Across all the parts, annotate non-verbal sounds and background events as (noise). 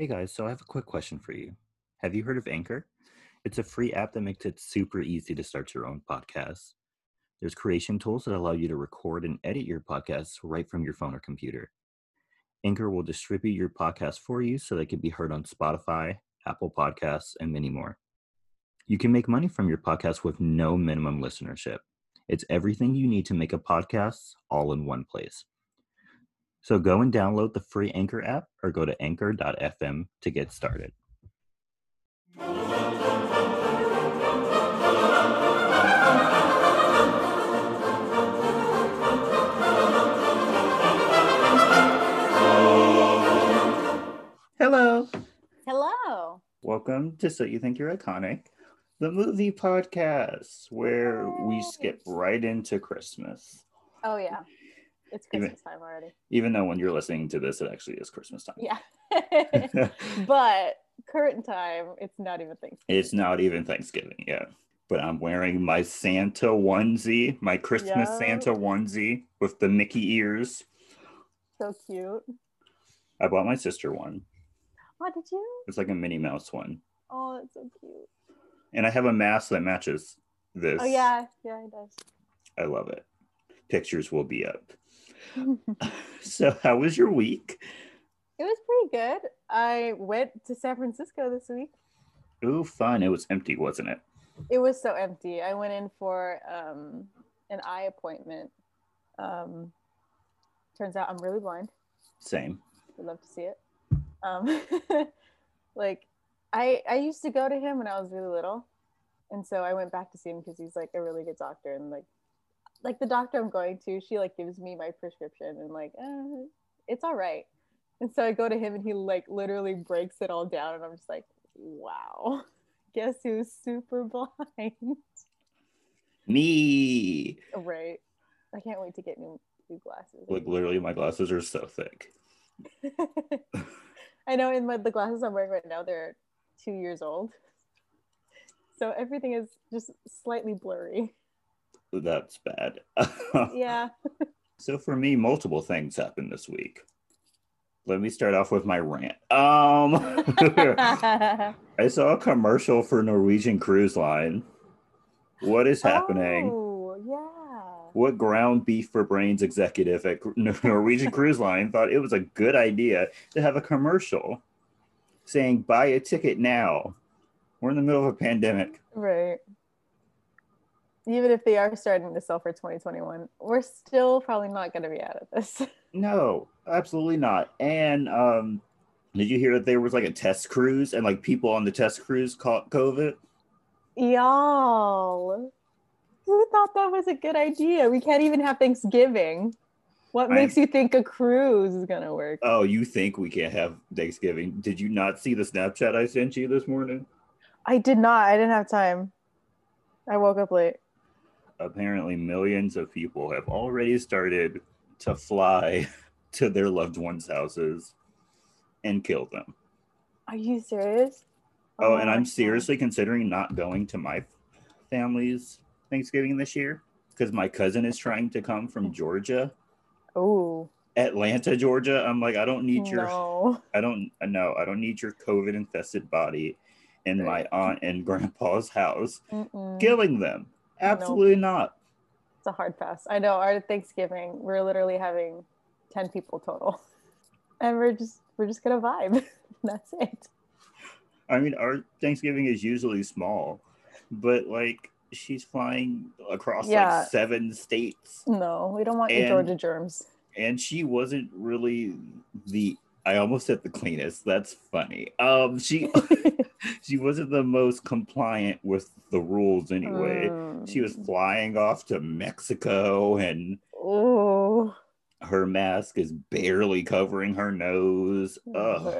Hey guys, so I have a quick question for you. Have you heard of Anchor? It's a free app that makes it super easy to start your own podcast. There's creation tools that allow you to record and edit your podcasts right from your phone or computer. Anchor will distribute your podcast for you so they can be heard on Spotify, Apple Podcasts, and many more. You can make money from your podcast with no minimum listenership. It's everything you need to make a podcast all in one place. So go and download the free Anchor app or go to anchor.fm to get started. Hello. Hello. Welcome to So You Think You're Iconic, the movie podcast where we skip right into Christmas. Oh yeah. It's Even- Christmas time already. Even though when you're listening to this, it actually is Christmas time. Yeah. (laughs) (laughs) but current time, it's not even Thanksgiving. It's not even Thanksgiving yet. But I'm wearing my Santa onesie, my Christmas Yeah. Santa onesie with the Mickey ears. So cute. I bought my sister one. Oh, did you? It's like a Minnie Mouse one. Oh, that's so cute. And I have a mask that matches oh, this. Oh yeah, yeah, it does. I love it. Pictures will be up. (laughs) So, how was your week? It was pretty good. I went to San Francisco this week. Ooh, fun. It was empty, wasn't it? It was so empty. I went in for um, an eye appointment. Um, turns out I'm really blind. Same. Would love to see it. Um, (laughs) like I I used to go to him when I was really little, and so I went back to see him because he's like a really good doctor and like like the doctor I'm going to, she like gives me my prescription and like eh, it's all right. And so I go to him and he like literally breaks it all down and I'm just like, wow, (laughs) guess who's super blind? (laughs) Me. right. I can't wait to get new new glasses. Like, literally, my glasses are so thick. (laughs) I know in my, the glasses I'm wearing right now, they're two years old. So everything is just slightly blurry. That's bad. Yeah. (laughs) (laughs) So for me, multiple things happened this week. Let me start off with my rant. Um, (laughs) I saw a commercial for Norwegian Cruise Line. What is happening? Oh, yeah. What ground beef for brains executive at Norwegian Cruise Line thought it was a good idea to have a commercial saying "Buy a ticket now"? We're in the middle of a pandemic. Right. Even if they are starting to sell for 2021, we're still probably not going to be out of this. (laughs) No, absolutely not. And um, did you hear that there was like a test cruise and like people on the test cruise caught COVID? Y'all, who thought that was a good idea? We can't even have Thanksgiving. What makes you think a cruise is going to work? Oh, you think we can't have Thanksgiving? Did you not see the Snapchat I sent you this morning? I did not. I didn't have time. I woke up late. Apparently, millions of people have already started to fly (laughs) to their loved ones' houses and kill them. Are you serious? Oh, oh and I'm God. seriously considering not going to my family's Thanksgiving this year because my cousin is trying to come from Georgia, Oh, Atlanta, Georgia. I'm like, I don't need your no. (laughs) I don't uh, no, I don't need your COVID infested body in my aunt and grandpa's house Mm-mm. killing them. Absolutely not. It's a hard pass. I know. Our Thanksgiving, we're literally having ten people total, (laughs) and we're just we're just gonna vibe. (laughs) That's it. I mean, our Thanksgiving is usually small, but like she's flying across Yeah. like seven states No, we don't want And- Georgia germs. and she wasn't really the I almost said the cleanest. That's funny. Um she (laughs) (laughs) she wasn't the most compliant with the rules anyway. She was hmm. flying off to Mexico and Oh, her mask is barely covering her nose. Ugh,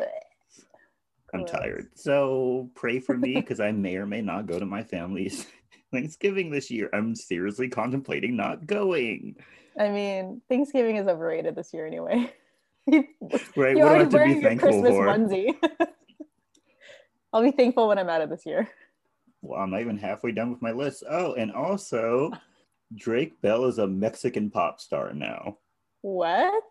I'm tired. So pray for me because I may or may not go to my family's (laughs) Thanksgiving this year. I'm seriously contemplating not going. I mean, Thanksgiving is overrated this year anyway. (laughs) you Right? You're what do I have to be thankful Christmas for? onesie. I'll be thankful when I'm out of this year. Well, I'm not even halfway done with my list. Oh, and also Drake Bell is a Mexican pop star now. What?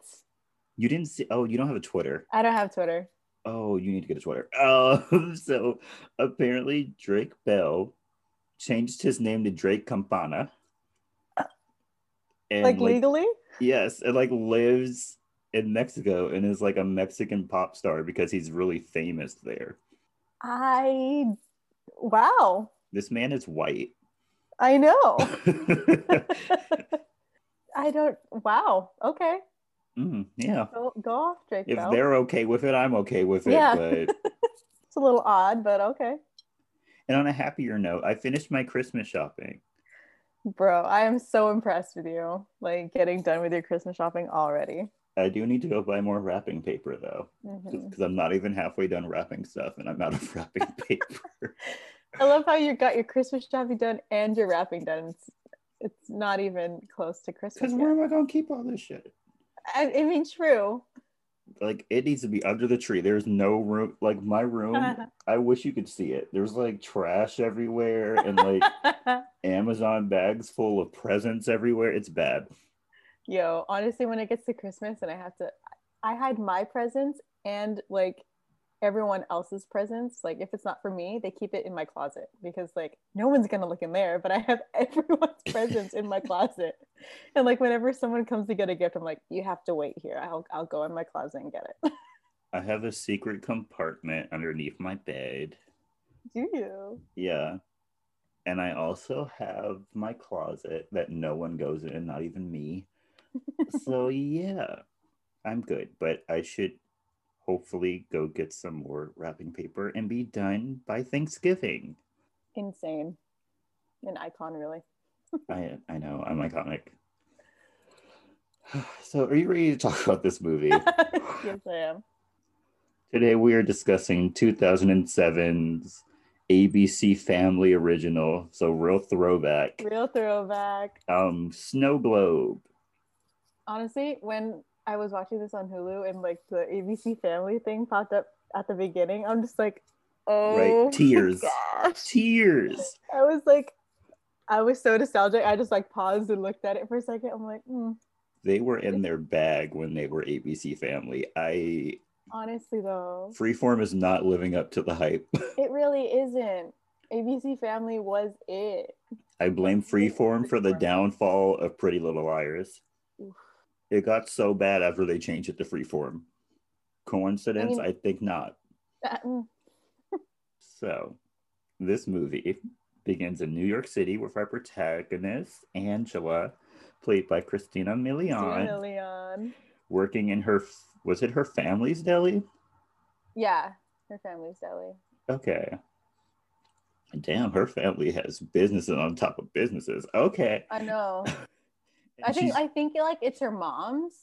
You didn't see? Oh, you don't have a Twitter. I don't have Twitter. Oh, you need to get a Twitter. (laughs) Oh, so apparently Drake Bell changed his name to Drake Campana. And like, legally? Yes, and like lives in Mexico and is like a Mexican pop star because he's really famous there. I wow. This man is white. I know. (laughs) (laughs) I don't wow. Okay. Mm, yeah. Go, go off, Drake. If they're okay with it, I'm okay with it. Yeah. But (laughs) it's a little odd, but okay. and on a happier note, I finished my Christmas shopping. Bro, I am so impressed with you. Like getting done with your Christmas shopping already. I do need to go buy more wrapping paper though, because mm-hmm. I'm not even halfway done wrapping stuff, and I'm out of (laughs) wrapping paper. I love how you got your Christmas shopping done and your wrapping done. It's, it's not even close to Christmas. Because where am I gonna keep all this shit? I, I mean, true. Like it needs to be under the tree. There's no room. Like my room, (laughs) I wish you could see it. There's like trash everywhere and like (laughs) Amazon bags full of presents everywhere. It's bad. Yo, honestly, when it gets to Christmas and I have to, I hide my presents and like everyone else's presents. Like if it's not for me, they keep it in my closet because like no one's gonna look in there, but I have (laughs) everyone's presents in my closet. And like whenever someone comes to get a gift, I'm like, you have to wait here. I'll I'll go in my closet and get it. (laughs) I have a secret compartment underneath my bed. Do you? Yeah. And I also have my closet that no one goes in, not even me. So yeah, I'm good. But I should hopefully go get some more wrapping paper and be done by Thanksgiving. Insane. An icon, really. (laughs) I I know I'm iconic. (sighs) So are you ready to talk about this movie? (laughs) yes, I am. Today we are discussing 2007's ABC Family Original, so real throwback. Real throwback. Um, Snow Globe. Honestly, when I was watching this on Hulu and like the ABC Family thing popped up at the beginning, I'm just like, oh, Right, tears. Tears. I was like, I was so nostalgic. I just like paused and looked at it for a second. I'm like, hmm. They were in their bag when they were ABC Family. I honestly though, Freeform is not living up to the hype. (laughs) it really isn't. ABC Family was it. I blame Freeform for the downfall of Pretty Little Liars. It got so bad after they changed it to Freeform. Coincidence? I I, think not. Uh, mm, So, this movie begins in New York City with our protagonist, Angela, played by Christina Milian, Christina Leon. working in her, was it her family's deli? Yeah, her family's deli. Okay. Damn, her family has businesses on top of businesses. Okay. I know. (laughs) I think I think like it's her mom's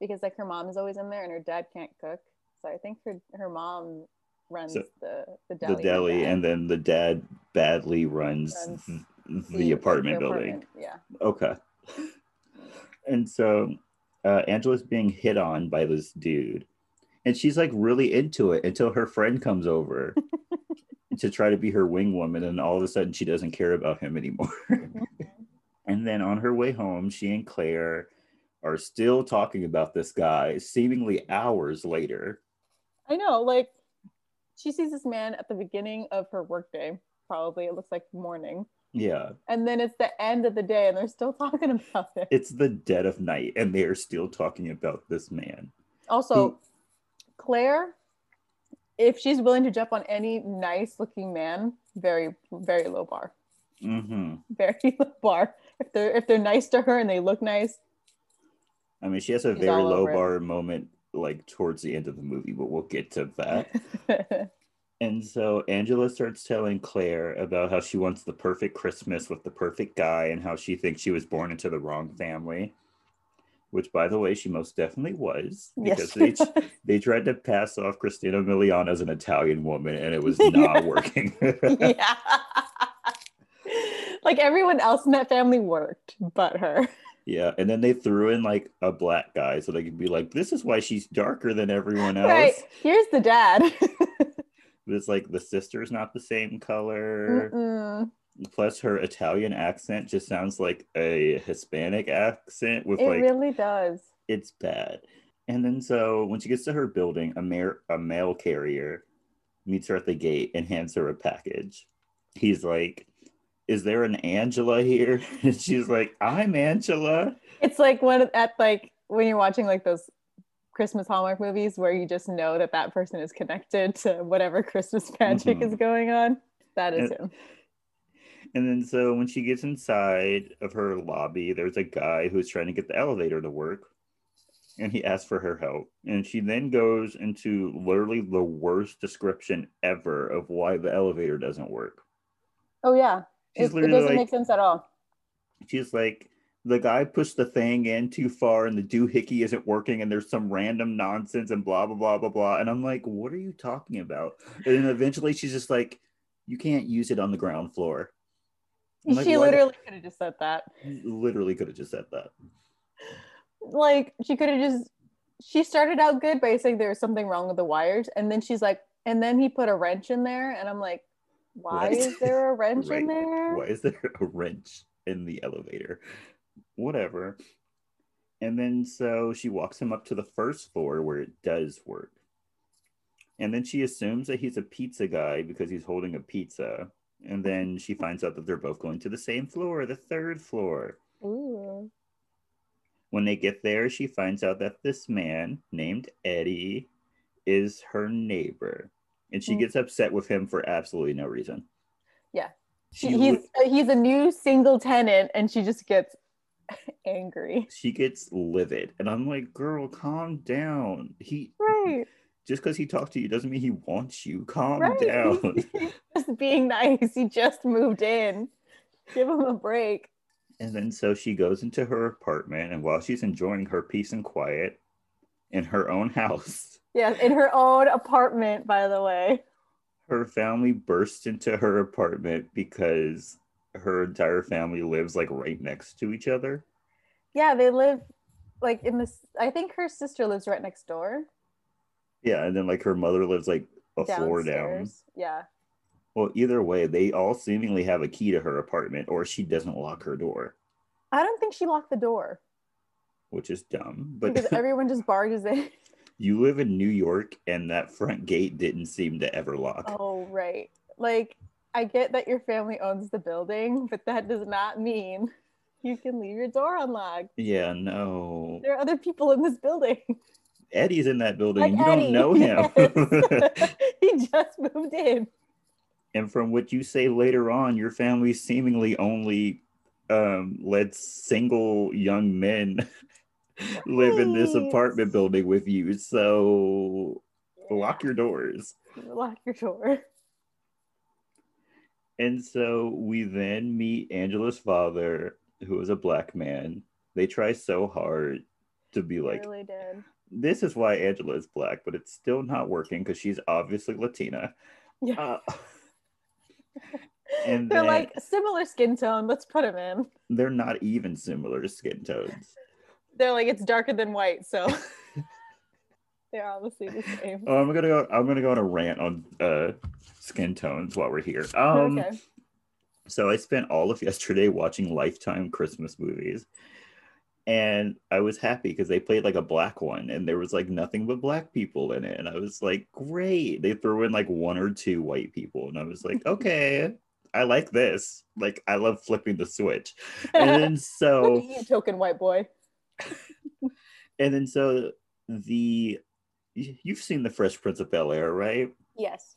because like her mom is always in there and her dad can't cook. So I think her her mom runs So, the the the deli. deli, and then the dad badly runs, Runs th- the, apartment building. apartment. Yeah. Okay. (laughs) And so uh, Angela's being hit on by this dude. And she's like really into it until her friend comes over (laughs) to try to be her wing woman. And all of a sudden, she doesn't care about him anymore. And then on her way home, she and Claire are still talking about this guy, seemingly hours later. I know. Like she sees this man at the beginning of her workday. Probably it looks like morning, Yeah, and then it's the end of the day, and they're still (laughs) talking about it. it's the dead of night, and they are still talking about this man. Also, Claire, if she's willing to jump on any nice looking man, very very low bar. hmm Very (laughs) low bar. If they're if they're nice to her and they look nice, I mean, she has a very low over it. bar moment like towards the end of the movie, but we'll get to that. (laughs) and so Angela starts telling Claire about how she wants the perfect Christmas with the perfect guy and how she thinks she was born into the wrong family. Which, by the way, she most definitely was because yes. they, (laughs) they tried to pass off Christina Milian as an Italian woman and it was (laughs) not working. yeah. Like everyone else in that family worked, but her. yeah. And then they threw in like a black guy so they could be like, this is why she's darker than everyone else. Right. Here's the dad. (laughs) But it's like the sister's not the same color. Mm-mm. Plus, her Italian accent just sounds like a Hispanic accent with It like really does. it's bad. And then so when she gets to her building, a, mail a mail carrier meets her at the gate and hands her a package. He's like, Is there an Angela here? (laughs) And she's like, I'm Angela. It's like when at like when you're watching like those Christmas Hallmark movies where you just know that that person is connected to whatever Christmas magic Mhm. is going on. That is And- him. And then so when she gets inside of her lobby, there's a guy who's trying to get the elevator to work. And he asks for her help. And she then goes into literally the worst description ever of why the elevator doesn't work. Oh yeah. She's It, it doesn't like, make sense at all. she's like, the guy pushed the thing in too far and the doohickey isn't working and there's some random nonsense and blah blah blah blah blah. And I'm like, what are you talking about? And then eventually she's just like, you can't use it on the ground floor. Like, she "Why literally could have just said that. literally could have just said that. Like she could have just she started out good by saying there was something wrong with the wires, and then she's like, and then he put a wrench in there, and I'm like, why What? is there a (laughs) wrench Right. in there? Why is there (laughs) a wrench in the elevator? Whatever. And then so she walks him up to the first floor where it does work. And then she assumes that he's a pizza guy because he's holding a pizza. And then she finds out that they're both going to the same floor, the third floor. Ooh. When they get there, she finds out that this man named Eddie is her neighbor. And she Mm. gets upset with him for absolutely no reason. Yeah. She li- he's uh, he's a new single tenant, and she just gets (laughs) angry. she gets livid and i'm like girl calm down he Right. just because he talked to you doesn't mean he wants you calm Right. (laughs) down He's just being nice. He just moved in. Give him a break. and then so she goes into her apartment and while she's enjoying her peace and quiet in her own house Yeah, in her own apartment, by the way. her family burst into her apartment because her entire family lives like right next to each other Yeah, they live like in this. I think her sister lives right next door. yeah and then like her mother lives like a floor down. Yeah. well either way they all seemingly have a key to her apartment or she doesn't lock her door I don't think she locked the door which is dumb but because (laughs) everyone just barges in. You live in New York, and that front gate didn't seem to ever lock. Oh, right. Like, I get that your family owns the building, but that does not mean you can leave your door unlocked. Yeah, no. There are other people in this building. Eddie's in that building. Like you Eddie, don't know him. (laughs) yes. (laughs) he just moved in. and from what you say later on, your family seemingly only um, lets single young men live in this apartment building with you. So lock your doors. Lock your door. And so we then meet Angela's father, who is a black man. They try so hard to be like, really this is why Angela is black, but it's still not working because she's obviously Latina. Yeah. Uh, (laughs) and They're then like similar skin tone. Let's put them in. they're not even similar skin tones. They're like it's darker than white, so (laughs) (laughs) they're obviously the same. Oh, I'm gonna go. I'm gonna go on a rant on uh, skin tones while we're here. Um, okay. So I spent all of yesterday watching Lifetime Christmas movies, and I was happy because they played like a black one, and there was like nothing but black people in it, and I was like, great. They threw in like one or two white people, and I was like, (laughs) okay, I like this. Like I love flipping the switch, and then so you, token white boy. (laughs) and then so the you've seen the Fresh Prince of Bel Air, right? Yes.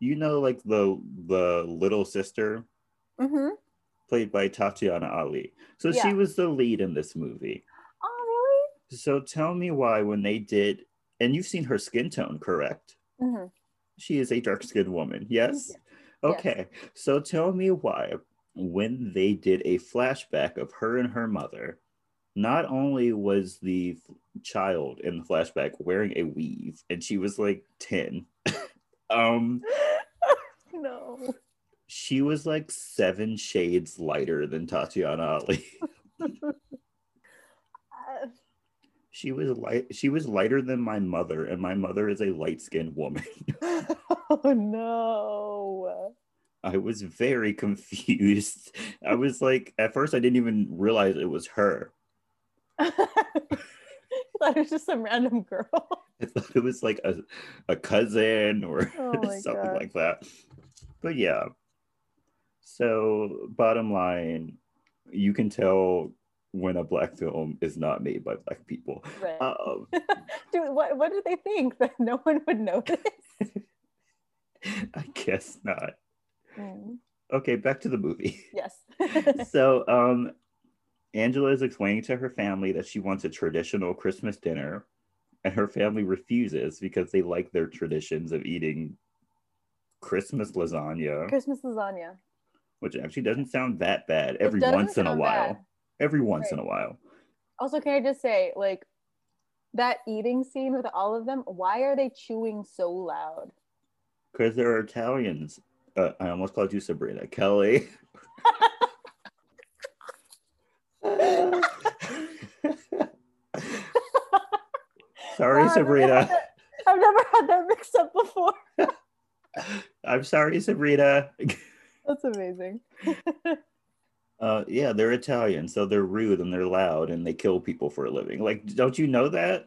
You know, like the the little sister Mm-hmm. played by Tatiana Ali. So Yeah. she was the lead in this movie. Oh, really? So tell me why when they did, and you've seen her skin tone, correct? Mm-hmm. She is a dark skinned woman, yes? Yes. Okay. So tell me why when they did a flashback of her and her mother, not only was the child in the flashback wearing a weave and she was like 10, (laughs) um, (laughs) no. she was like seven shades lighter than Tatiana Ali. (laughs) She was light. She was lighter than my mother, and my mother is a light-skinned woman. oh no. I was very confused. I was like, at first, I didn't even realize it was her. (laughs) thought it was just some random girl. (laughs) I thought it was like a, a cousin or (laughs) Oh something God. like that. But yeah. So, bottom line, you can tell when a black film is not made by black people. Right. Um, Dude, what what did they think that no one would notice? I guess not. Mm, Okay, back to the movie. yes. so, um, Angela is explaining to her family that she wants a traditional Christmas dinner, and her family refuses because they like their traditions of eating Christmas lasagna, Christmas lasagna. which actually doesn't sound that bad every once in a while. bad. Every once in a while. Also, can I just say, like, that eating scene with all of them, why are they chewing so loud? Because they're Italians. Uh, I almost called you Sabrina. Kelley. (laughs) sorry, Wow, Sabrina. I've never had that mixed up before. (laughs) I'm sorry, Sabrina. That's amazing. (laughs) Uh, yeah, they're Italian, so they're rude and they're loud and they kill people for a living. Like, don't you know that?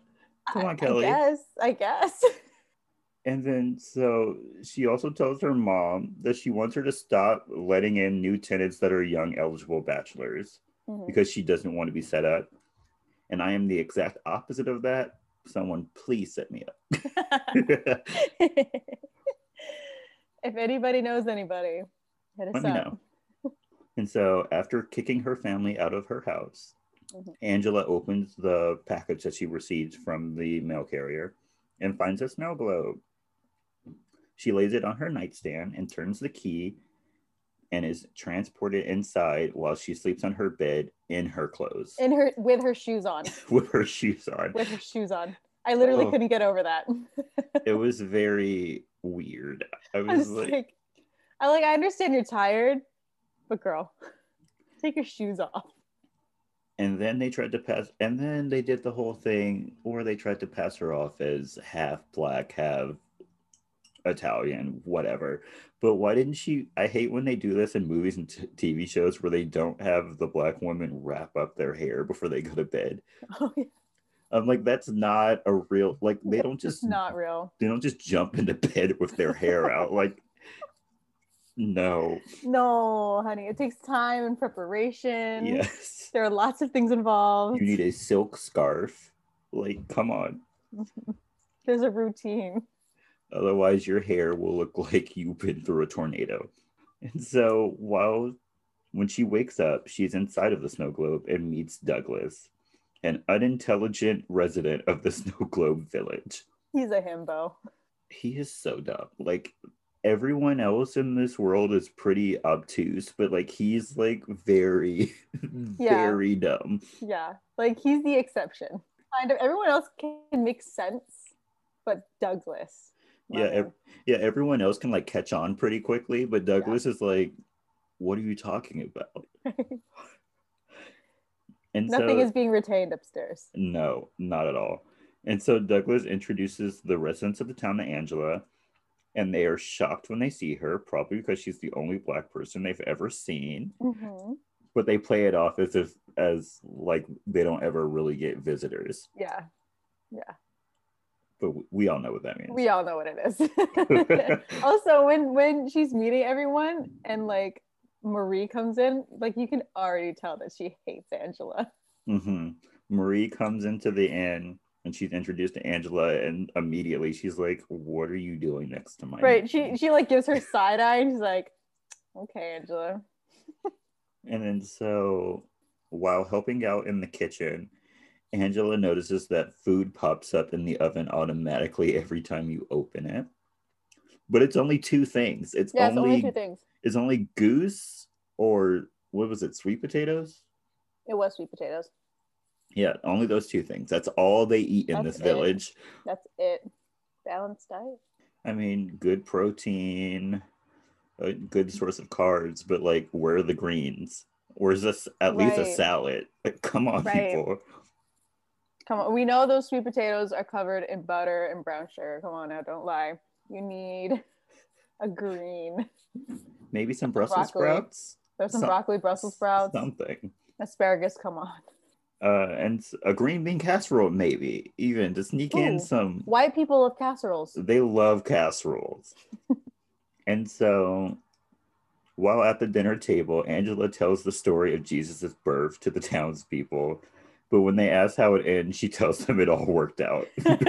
Come on, Kelley. I guess. I guess. And then, so she also tells her mom that she wants her to stop letting in new tenants that are young, eligible bachelors Mhm. because she doesn't want to be set up. And I am the exact opposite of that. Someone please set me up. (laughs) (laughs) if anybody knows anybody, hit us Let me up. know. And so, after kicking her family out of her house, Mhm. Angela opens the package that she received from the mail carrier and finds a snow globe. She lays it on her nightstand and turns the key and is transported inside while she sleeps on her bed in her clothes In her with her shoes on. (laughs) with her shoes on. With her shoes on. I literally Oh. couldn't get over that. (laughs) It was very weird. I I was was like, like, I like I understand you're tired, but girl, (laughs) take your shoes off. and then they tried to pass and then they did the whole thing or they tried to pass her off as half black half italian whatever but why didn't she i hate when they do this in movies and t- tv shows where they don't have the black women wrap up their hair before they go to bed (laughs) Oh, yeah. i'm like that's not a real like they don't (laughs) just Not real. they don't just jump into bed with their hair out like no No, honey, it takes time and preparation. yes There are lots of things involved. you need a silk scarf like come on (laughs) There's a routine. Otherwise, your hair will look (laughs) like you've been through a tornado. And so, while when she wakes up, she's inside of the snow globe and meets Douglas, an unintelligent resident of the (laughs) snow globe village. He's a himbo. He is so dumb. Like, everyone else in this world is pretty obtuse, but like, he's like very, (laughs) Yeah. very dumb. Yeah, like he's the exception. Kind of everyone else can make sense, but Douglas. Yeah, ev- yeah, everyone else can like catch on pretty quickly, but Douglas is like, what are you talking about? (laughs) And Nothing so, is being retained upstairs. no, not at all. And so Douglas introduces the residents of the town to Angela, and they are shocked when they see her, probably because she's the only black person they've ever seen. Mhm. But they play it off as if as like they don't ever really get visitors. Yeah, yeah. But we all know what that means. We all know what it is. (laughs) (laughs) also, when when she's meeting everyone and like Marie comes in, like you can already tell that she hates Angela. hmm Marie comes into the inn and she's introduced to Angela, and immediately she's like, "What are you doing next to my?" Right? She she like gives her side eye and she's like, "Okay, Angela." And then so while helping out in the kitchen, Angela notices that food pops up in the oven automatically every time you open it. But it's only two things. It's Yeah, it's only, only two things. it's only goose or what was it, sweet potatoes? It was sweet potatoes. Yeah, only those two things. That's all they eat in That's this it. village. That's it. Balanced diet. I mean, good protein, a good source of carbs, but like, where are the greens? Where's this at least a salad? Like, (laughs) come on, Right. people. Come on, we know those sweet potatoes are covered in butter and brown sugar. Come on now, don't lie. You need a green. Maybe some Brussels Broccoli. sprouts. There's some Some- broccoli, Brussels sprouts, Something. asparagus. Come on. Uh, and a green bean casserole, maybe even to sneak in some. White people love casseroles. They love casseroles. (laughs) and so, while at the dinner table, Angela tells the story of Jesus' birth to the (laughs) townspeople. But when they ask how it ends, she tells them it all worked out. (laughs) (laughs) because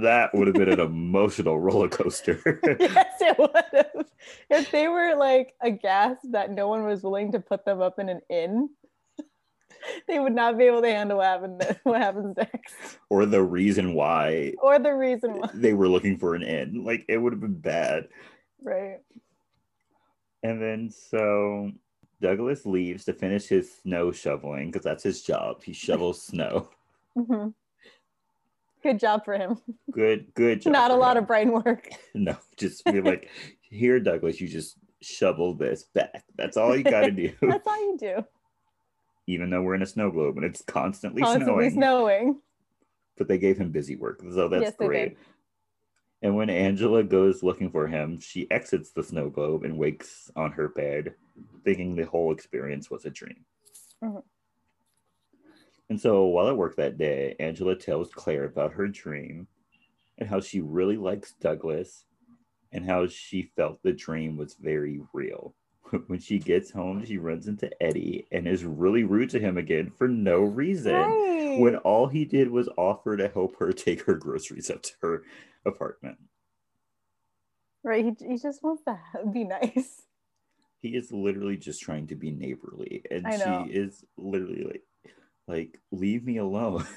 that would have been an emotional roller coaster. (laughs) yes, it would have. If they were like aghast that no one was willing to put them up in an inn, they would not be able to handle what happened. What happens next, or the reason why or the reason why. they were looking for an inn. Like it would have been bad. Right. And then so Douglas leaves to finish his snow shoveling because that's his job. He shovels (laughs) snow. hmm Good job for him. Good, good job. Not a lot him. of brain work. (laughs) no. Just be like, here, Douglas, you just shovel this back. That's all you got to do. (laughs) That's all you do. Even though we're in a snow globe and it's constantly, Constantly snowing. snowing. But they gave him busy work, so that's Yes, great. And when Angela goes looking for him, she exits the snow globe and wakes on her bed, thinking the whole experience was a dream. Mhm. And so while at work that day, Angela tells Claire about her dream and how she really likes Douglas and how she felt the dream was very real. (laughs) When she gets home, she runs into Eddie and is really rude to him again for no reason Right. when all he did was offer to help her (laughs) take her groceries up to her apartment. right. He, he just wants to be nice. He is literally just trying to be neighborly, and she is literally like, like leave me alone. (laughs)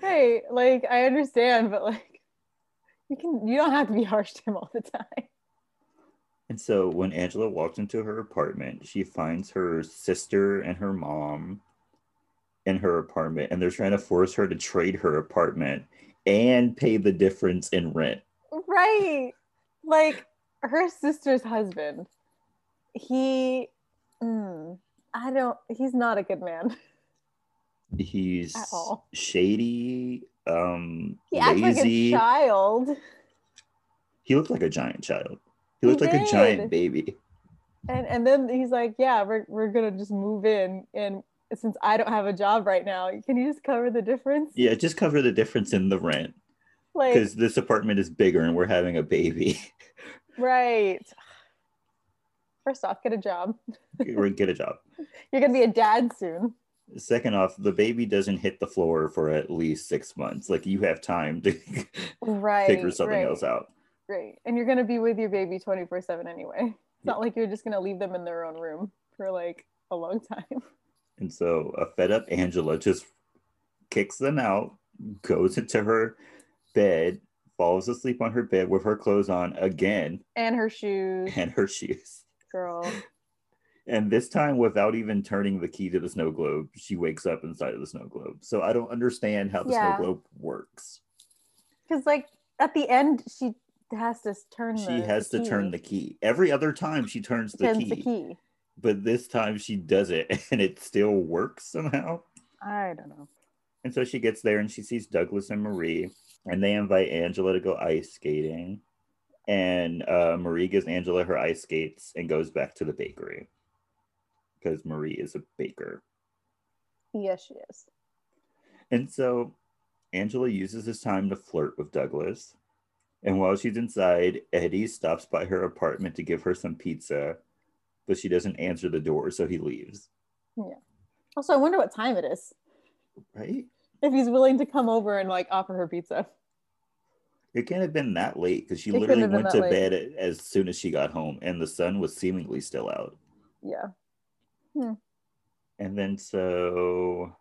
Hey, like I understand, but like you can you don't have to be harsh to him all the time. And so when Angela walks into her apartment, she finds her sister and her mom in her apartment, and they're trying to force her to trade her apartment and pay the difference in rent. Right. Like her sister's husband. He mm, I don't he's not a good man. He's shady, um, He acts like a child. He looked like a giant child. He He looked like a giant baby. And and then he's like, Yeah, we're we're gonna just move in and since I don't have a job right now, can you just cover the difference? Yeah, just cover the difference in the rent Like because this apartment is bigger and we're having a baby. (laughs) right. First off, get a job. get a job. (laughs) You're gonna be a dad soon. Second off, the baby doesn't hit the floor for at least six months. Like you have time to (laughs) Right. figure something right. else out. Right. And you're gonna be with your baby 24 7 anyway. It's not like you're just gonna leave them in their own room for like a long time. (laughs) And so a fed up Angela just kicks them out, goes into her bed, falls asleep on her bed with her clothes on again And her shoes, and her shoes. girl. And this time, without even turning the key to the snow globe, she wakes up inside of the snow globe. So I don't understand how the Yeah. snow globe works. Because like at the end, she has to turn. She the, has the to turn the key. Every other time, she turns the, turns key, the key. but this time she does it (laughs) and it still works somehow. I don't know. And so she gets there and she sees Douglas and Marie, and they invite Angela to go ice skating. And uh, Marie gives Angela her ice skates and goes back to the bakery because Marie is a baker. Yes, she is. And so Angela uses this time to flirt with Douglas. And while she's inside, Eddie stops by her apartment to give her some pizza, but she doesn't answer the door, so he leaves. Yeah. Also, I wonder what time it is. Right? If he's willing to come over and like offer her pizza. It can't have been that late because she It literally went to late. bed as soon as she got home, and the sun was seemingly still out. Yeah. Hmm. And then so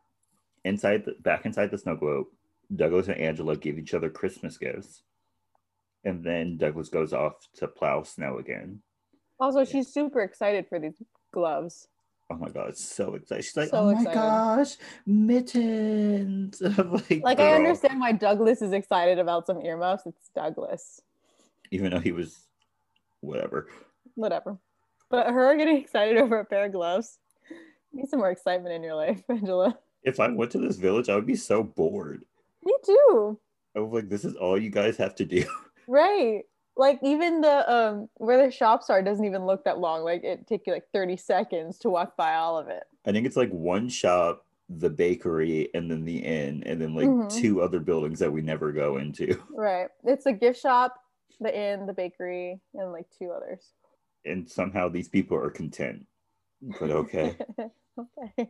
inside the back inside the snow globe, Douglas and Angela give each other Christmas gifts. And then Douglas goes off to plow snow again. Also, she's super excited for these gloves. Oh my god, so excited. She's like, So oh my excited. gosh, mittens. (laughs) I'm like, Like I girl. understand why Douglas is excited about some earmuffs. It's Douglas. Even though he was whatever. Whatever. But her getting excited over a pair of gloves. Need some more excitement in your life, (laughs) Angela. If I went to this village, I would be so bored. Me too. I was like, this is all you guys have to do. (laughs) Right. like even the um where the shops are doesn't even look that long. Like it take you like 30 seconds to walk by all of it. I think it's like one shop, the bakery, and then the inn, and then like Mhm. two other buildings that we never go into. (laughs) Right. It's a gift shop, the inn, the bakery, and like two others. And somehow these people are content. But okay. (laughs) okay.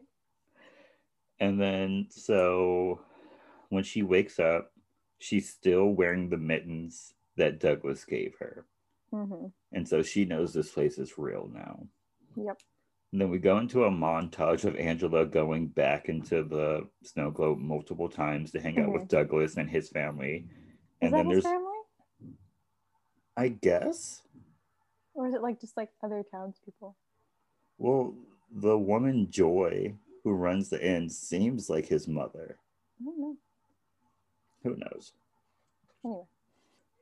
And then so when she wakes up, she's still wearing the mittens that Douglas gave her. hmm And so she knows this place is real now. Yep. And then we go into a montage of Angela going back into the snow globe multiple times to hang out with Douglas and his family. Is And that then his there's, family? I guess, Or is it like just like other townspeople? well, the woman Joy who runs the inn seems like his mother. I don't know. Who knows? Anyway.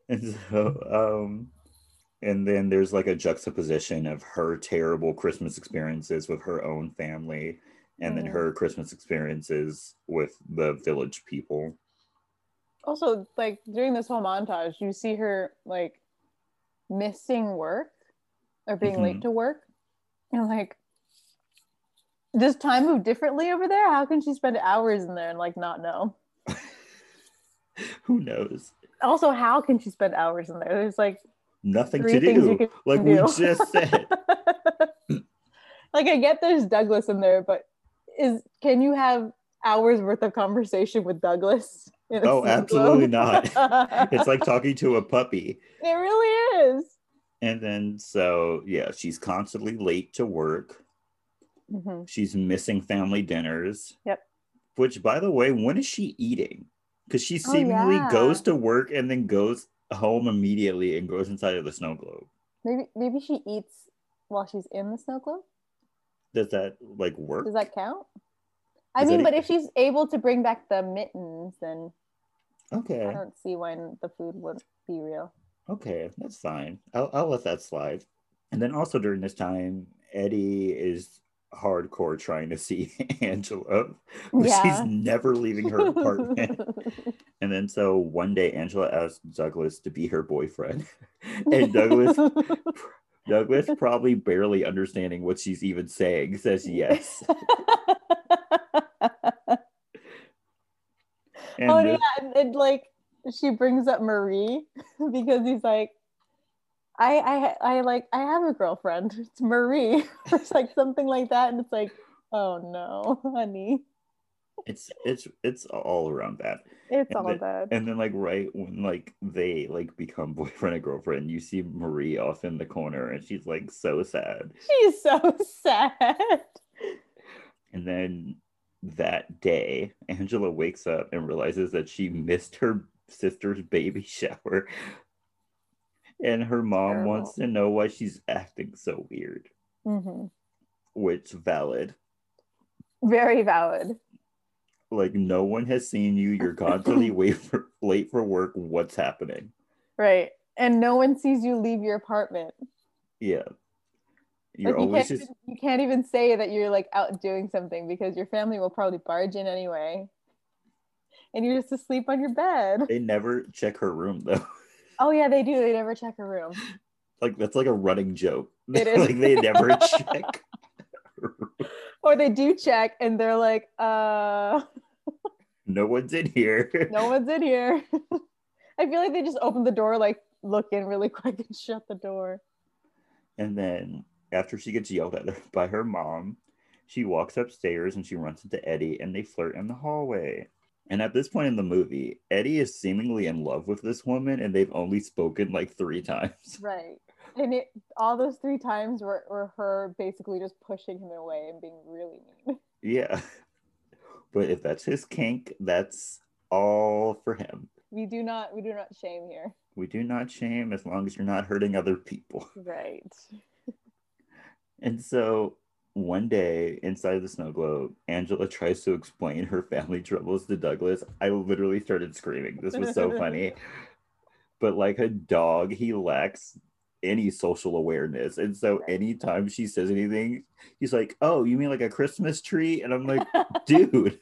(laughs) And so, um, and then there's like a juxtaposition of her terrible Christmas experiences with her own family, and then Mhm. her Christmas experiences with the village people. Also, like during this whole montage, you see her like missing work or being Mhm. late to work. And like, does time move differently over there? How can she spend hours in there and like not know? (laughs) Who knows? Also, how can she spend hours in there? There's like Nothing to do. Like we just said. (laughs) (clears throat) like I get there's Douglas in there, but is can you have hours worth of conversation with Douglas? Oh, absolutely globe? (laughs) It's like talking to a puppy. it really is. And then so yeah, she's constantly late to work. Mhm. She's missing family dinners. Yep. Which, by the way, when is she eating? Because she Oh, seemingly yeah. goes to work and then goes home immediately and goes inside of the snow globe. Maybe maybe she eats while she's in the snow globe. Does that like work? Does that count? I Is mean, e- but if she's able to bring back the mittens, then okay, I don't see why the food would be real. Okay, that's fine. I'll, I'll let that slide. And then also during this time, Eddie is hardcore trying to see (laughs) Angela. Yeah. She's never leaving her apartment. (laughs) And then so one day Angela asks Douglas to be her boyfriend. (laughs) and Douglas Douglas probably barely understanding what she's even saying says yes. And oh yeah, and, and like she brings up Marie because he's like, I I I like I have a girlfriend. It's Marie. (laughs) it's like something like that, and it's like, oh no, (laughs) honey, it's it's it's all around that. it's And all then- bad. And then like right when like they like become (laughs) boyfriend and girlfriend, you see Marie off in the corner and she's like so sad. She's so sad. And then that day, Angela wakes up and realizes that she missed her sister's baby shower. And her mom Terrible. wants to know why she's acting so weird, hmm which valid. Very valid. Like no one has seen you. You're constantly (laughs) wait for, late for work. What's happening? Right. And no one sees you leave your apartment. Yeah. You're Like you always can't, just even, you can't even say that you're like out doing something because your family will probably barge in anyway. And you're just asleep on your bed. they never check her room though. (laughs) Oh yeah, they do. They never check a room. like that's like a running joke. It (laughs) is. like they never (laughs) check. Or they do check and they're like, uh, (laughs) no one's in here. no one's in here. I feel like they just open the door, like look in really quick and shut the door. And then after she gets yelled at by her mom, she walks upstairs and she runs into Eddie and they flirt in the hallway. And at this point in the movie, Eddie is seemingly in love with this woman and they've only spoken like three times. (laughs) Right. And it all those three times were, were her basically just pushing him away and being really mean. (laughs) Yeah. But if that's his kink, that's all for him. We do not we do not shame here. We do not shame as long as you're not hurting other people. Right. And so one day inside the snow globe, Angela tries to explain her family troubles to Douglas. I literally started screaming. This was so funny. (laughs) But like a dog, he lacks any social awareness. And so anytime she says anything, he's like, Oh, you mean like a Christmas tree? And I'm like, (laughs) dude.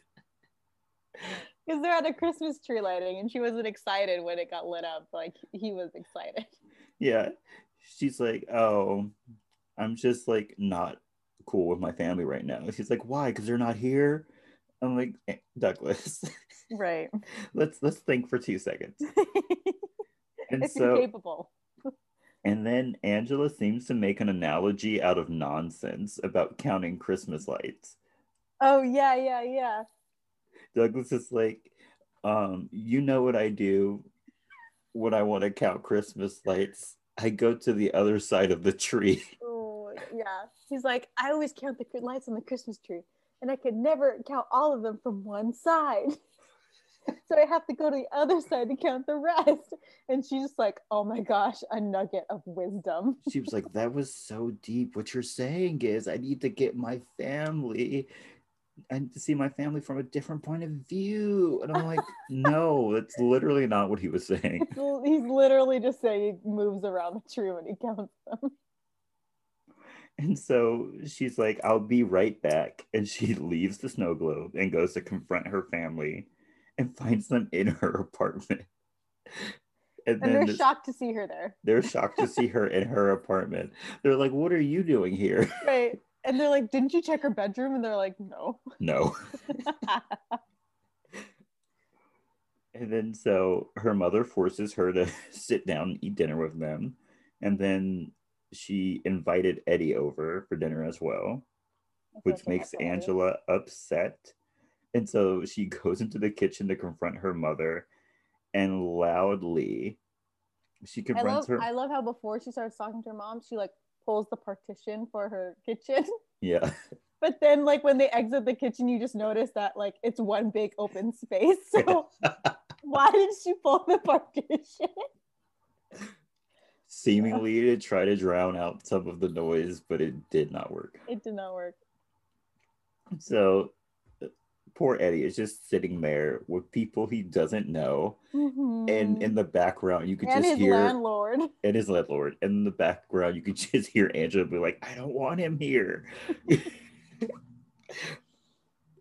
Because they're at a Christmas tree lighting and she wasn't excited when it got lit up. Like he was excited. Yeah. She's like, oh, I'm just like not cool with my family right now. She's like, why? Because they're not here. I'm like, "Eh, Douglas, Right. (laughs) let's let's think for two seconds. (laughs) And if so capable. and then Angela seems to make an analogy out of nonsense about counting Christmas lights. Oh yeah, yeah, yeah. Douglas is like, um, you know what I do when I want to count Christmas lights? I go to the other side of the tree. (laughs) Yeah. He's like, I always count the lights on the Christmas tree, and I could never count all of them from one side. (laughs) so I have to go to the other side to count the rest. And she's just like, oh my gosh, a nugget of wisdom. She was like, that was so deep. What you're saying is I need to get my family. and to see my family from a different point of view. And I'm like, (laughs) no, that's literally not what he was saying. He's literally just saying he moves around the tree when he counts them. And so she's like, I'll be right back. And she (laughs) leaves the snow globe and goes to confront her family and finds them in her (laughs) apartment. And, And they're this- shocked to see her there. they're shocked to see (laughs) her in her apartment. They're like, What are you doing here? Right. And they're like, didn't you check her bedroom? And they're like, no. No. And then so her mother forces her to sit down and eat dinner with them. And then she invited Eddie over for dinner as well. which makes Angela upset. And so she (laughs) goes into the kitchen to confront her mother and loudly she I confronts love her. I love how before she starts talking to her mom, she like pulls the partition for her kitchen. (laughs) yeah. But then like when they exit the kitchen, you just notice that like it's one big open space. (laughs) So why did she pull the partition? Seemingly to try to drown out some of the noise, but it did not work. It did not work. So poor Eddie is just sitting there with people he doesn't know. And in the background, you could Mm-hmm. and just his hear landlord. (laughs) and his landlord. And in the background, you could (laughs) just hear Angela be like, I don't want him here. (laughs)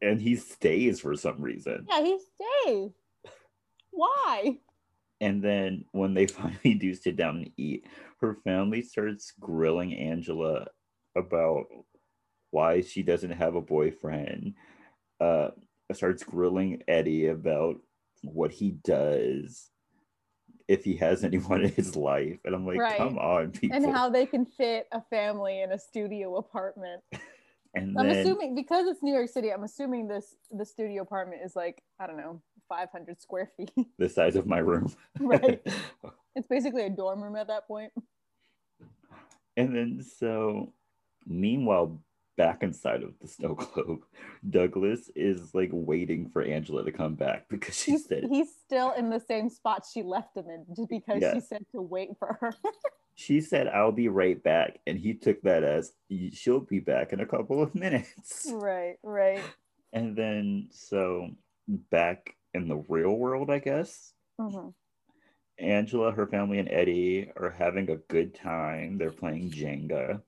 and he stays for some reason. Yeah, he stays. Why? And then when they (laughs) finally do sit down and eat, her family starts grilling Angela about why she doesn't have a boyfriend. Uh, starts grilling Eddie about what he does, if he has (laughs) anyone in his life. And I'm like, Right. come on, people. And how they can fit a family in a studio apartment. (laughs) And I'm then- assuming because it's New York City, I'm assuming this the studio apartment is like, I don't know, 500 square feet. (laughs) the size of my room. right. (laughs) It's basically a dorm room at that point. And then so meanwhile, back inside of the snow globe, (laughs) Douglas is like waiting for Angela to come back because she He's, said he's still in the same spot she left him in just because Yeah. she said to wait for her. she said I'll be right back. And he took that as she'll be back in a couple of minutes. right, right. And then so back in the real world, I guess. Mhm. Angela, her family, and Eddie are having a good time. They're playing Jenga.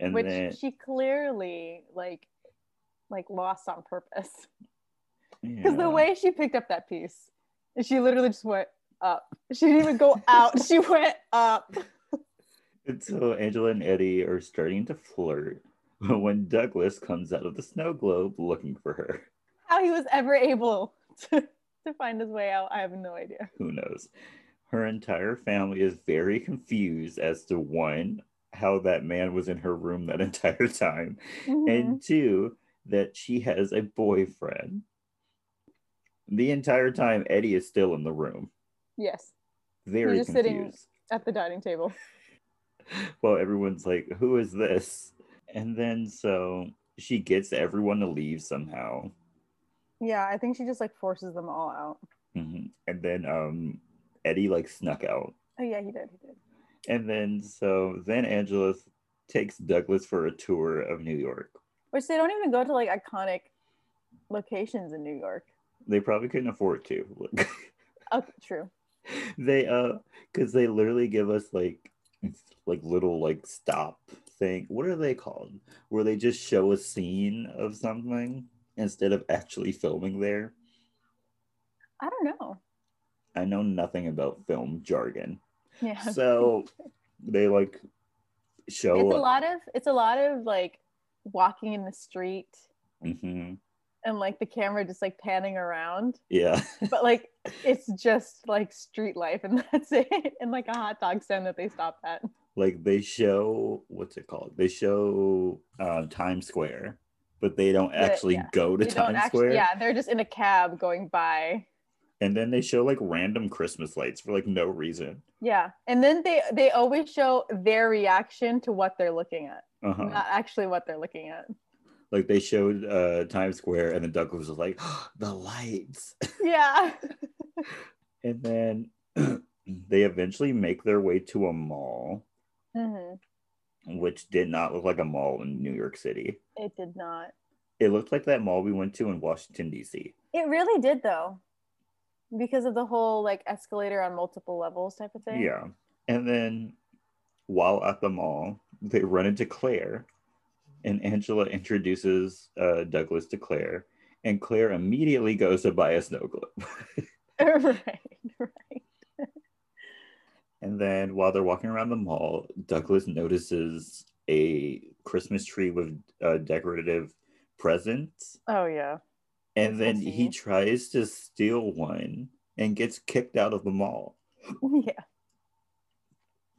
And Which then she clearly like like lost on purpose. Because yeah. the way she picked up that piece, she literally just went up. She didn't even go out. She went up. And so Angela and Eddie are starting to flirt (laughs) when Douglas comes out of the snow globe looking for her. How he was ever able (laughs) to, to find his way out, I have no idea. Who knows? Her entire family is very confused as to one, how that man was in her room that (laughs) entire time, Mhm. and two, that she has a boyfriend. The entire time, Eddie is still in the room, yes, very just sitting- confused. at the dining table. (laughs) well, everyone's like, who is this? And then so she gets everyone to leave somehow. Yeah, I think she just like forces them all out. Mhm. And then um Eddie like snuck out. Oh yeah, he did. He did. And then so then Angela takes Douglas for a tour of New York. Which they don't even go to like iconic locations in New York. They probably couldn't afford to. (laughs) Oh, true. they uh because they literally give us like like little like stop thing. What are they called? Where they just show a scene of something instead of actually filming there. I don't know. I know nothing about film jargon. Yeah. So they like show it's a lot of it's a lot of like walking in the street Mhm. and like the camera just like panning around. Yeah. But like it's just like street life and (laughs) that's it. And like a hot dog stand that they stop at. like they show what's it called? They show uh, Times Square, but they don't actually yeah. go to They Times actually Square. yeah, they're just in a cab going by. And then they show like random Christmas lights for like no reason. Yeah. And then they they always show their reaction to what they're looking at, Uh-huh. not actually what they're looking at. Like they showed uh, Times Square, and then Douglas was like, (gasps) "The lights." (laughs) Yeah. And then (clears throat) they eventually make their way to a mall, hmm which did not look like a mall in New York City. It did not. It looked like that mall we went to in Washington D.C. It really did though. Because of the whole like escalator on multiple levels type of thing. Yeah. And then while at the mall, they run into Claire, and Angela introduces uh, Douglas to Claire, and Claire immediately goes to buy a snow globe. (laughs) (laughs) right. Right. And then while they're walking around the mall, Douglas notices a Christmas tree with uh, decorative presents, Oh yeah. and then he tries to steal one and gets kicked out of the mall. (laughs) Yeah.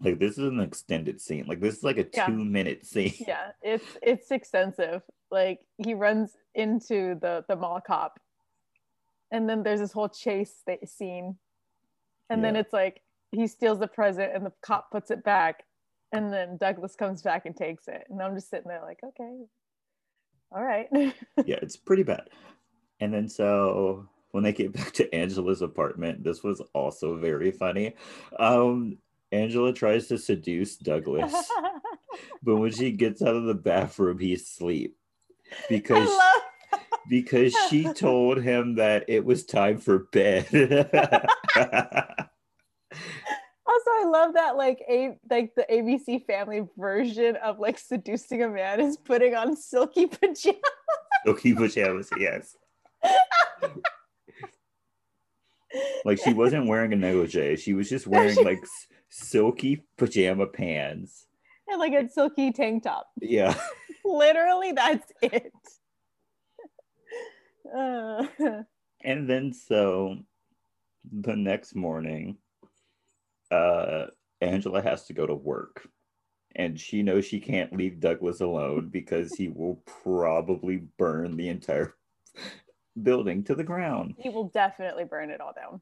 Like this is an extended scene. Like this is like a Yeah. two minute scene. Yeah. It's it's extensive. Like he runs into the the mall cop. And then there's this whole chase scene. And then it's like he steals the present and the cop puts it back. And then Douglas comes back and takes it. And I'm just sitting there like, okay. All right. (laughs) yeah, it's pretty bad. And then so when they get back to Angela's apartment, this was also very funny. Um, Angela tries to seduce Douglas, (laughs) but when she gets out of the bathroom, he's asleep because love because she told him that it was time for bed. (laughs) Also, I love that like a like the ABC Family version of like seducing a man is putting on silky (laughs) pajamas. Silky pajamas, yes. (laughs) Like she wasn't wearing a negligee; she was just wearing (laughs) like s- silky pajama pants. and like a silky tank top. Yeah. Literally, that's it. Uh, And then so the next morning, uh Angela has to go to work. And she knows she can't leave Douglas alone because he will probably burn the entire (laughs) building to the ground. he will definitely burn it all down.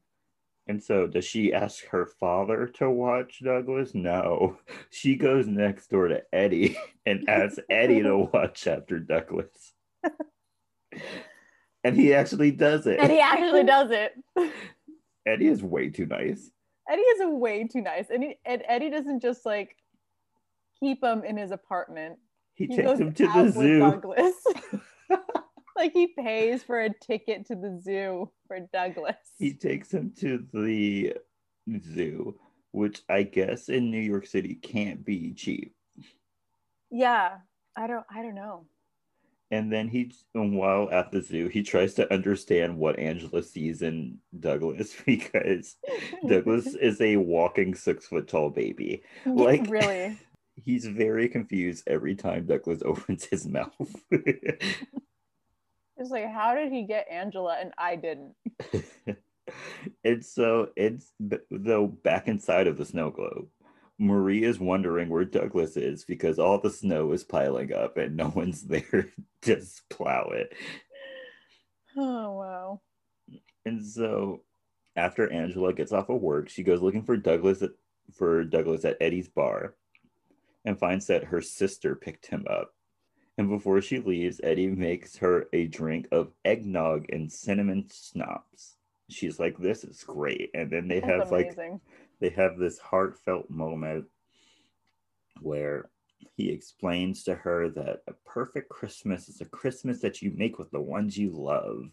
And so does she ask her father to watch Douglas? No. (laughs) She goes next door to Eddie (laughs) and asks Eddie to watch after Douglas. And he actually does it. And he actually does it. Eddie is way too nice. Eddie is way too nice, and, he, and Eddie doesn't just like keep him in his apartment. He, He takes goes him to the zoo. Douglas. (laughs) (laughs) like he pays for a ticket to the zoo for Douglas. He takes him to the zoo, which I guess in New York City can't be cheap. yeah, I don't. I don't know. And then he, while at the zoo, he tries to understand what Angela sees in Douglas (laughs) because Douglas (laughs) is a walking six foot tall baby. Like- really. (laughs) He's very confused every time Douglas opens his mouth. It's like, how did he get Angela and I didn't? and so it's though back inside of the snow globe. Marie is wondering where Douglas is because all the snow is piling up and no (laughs) one's there to plow it. (sighs) Oh wow. And so after Angela gets off of work, she goes looking for Douglas at, for Douglas at Eddie's bar and finds that her sister picked him up. And before she leaves, Eddie makes her a drink of eggnog and cinnamon schnapps. She's like, "This is great." And then they That's have like amazing. They have this heartfelt moment where he explains to her that a perfect Christmas is a Christmas that you make with the ones you love.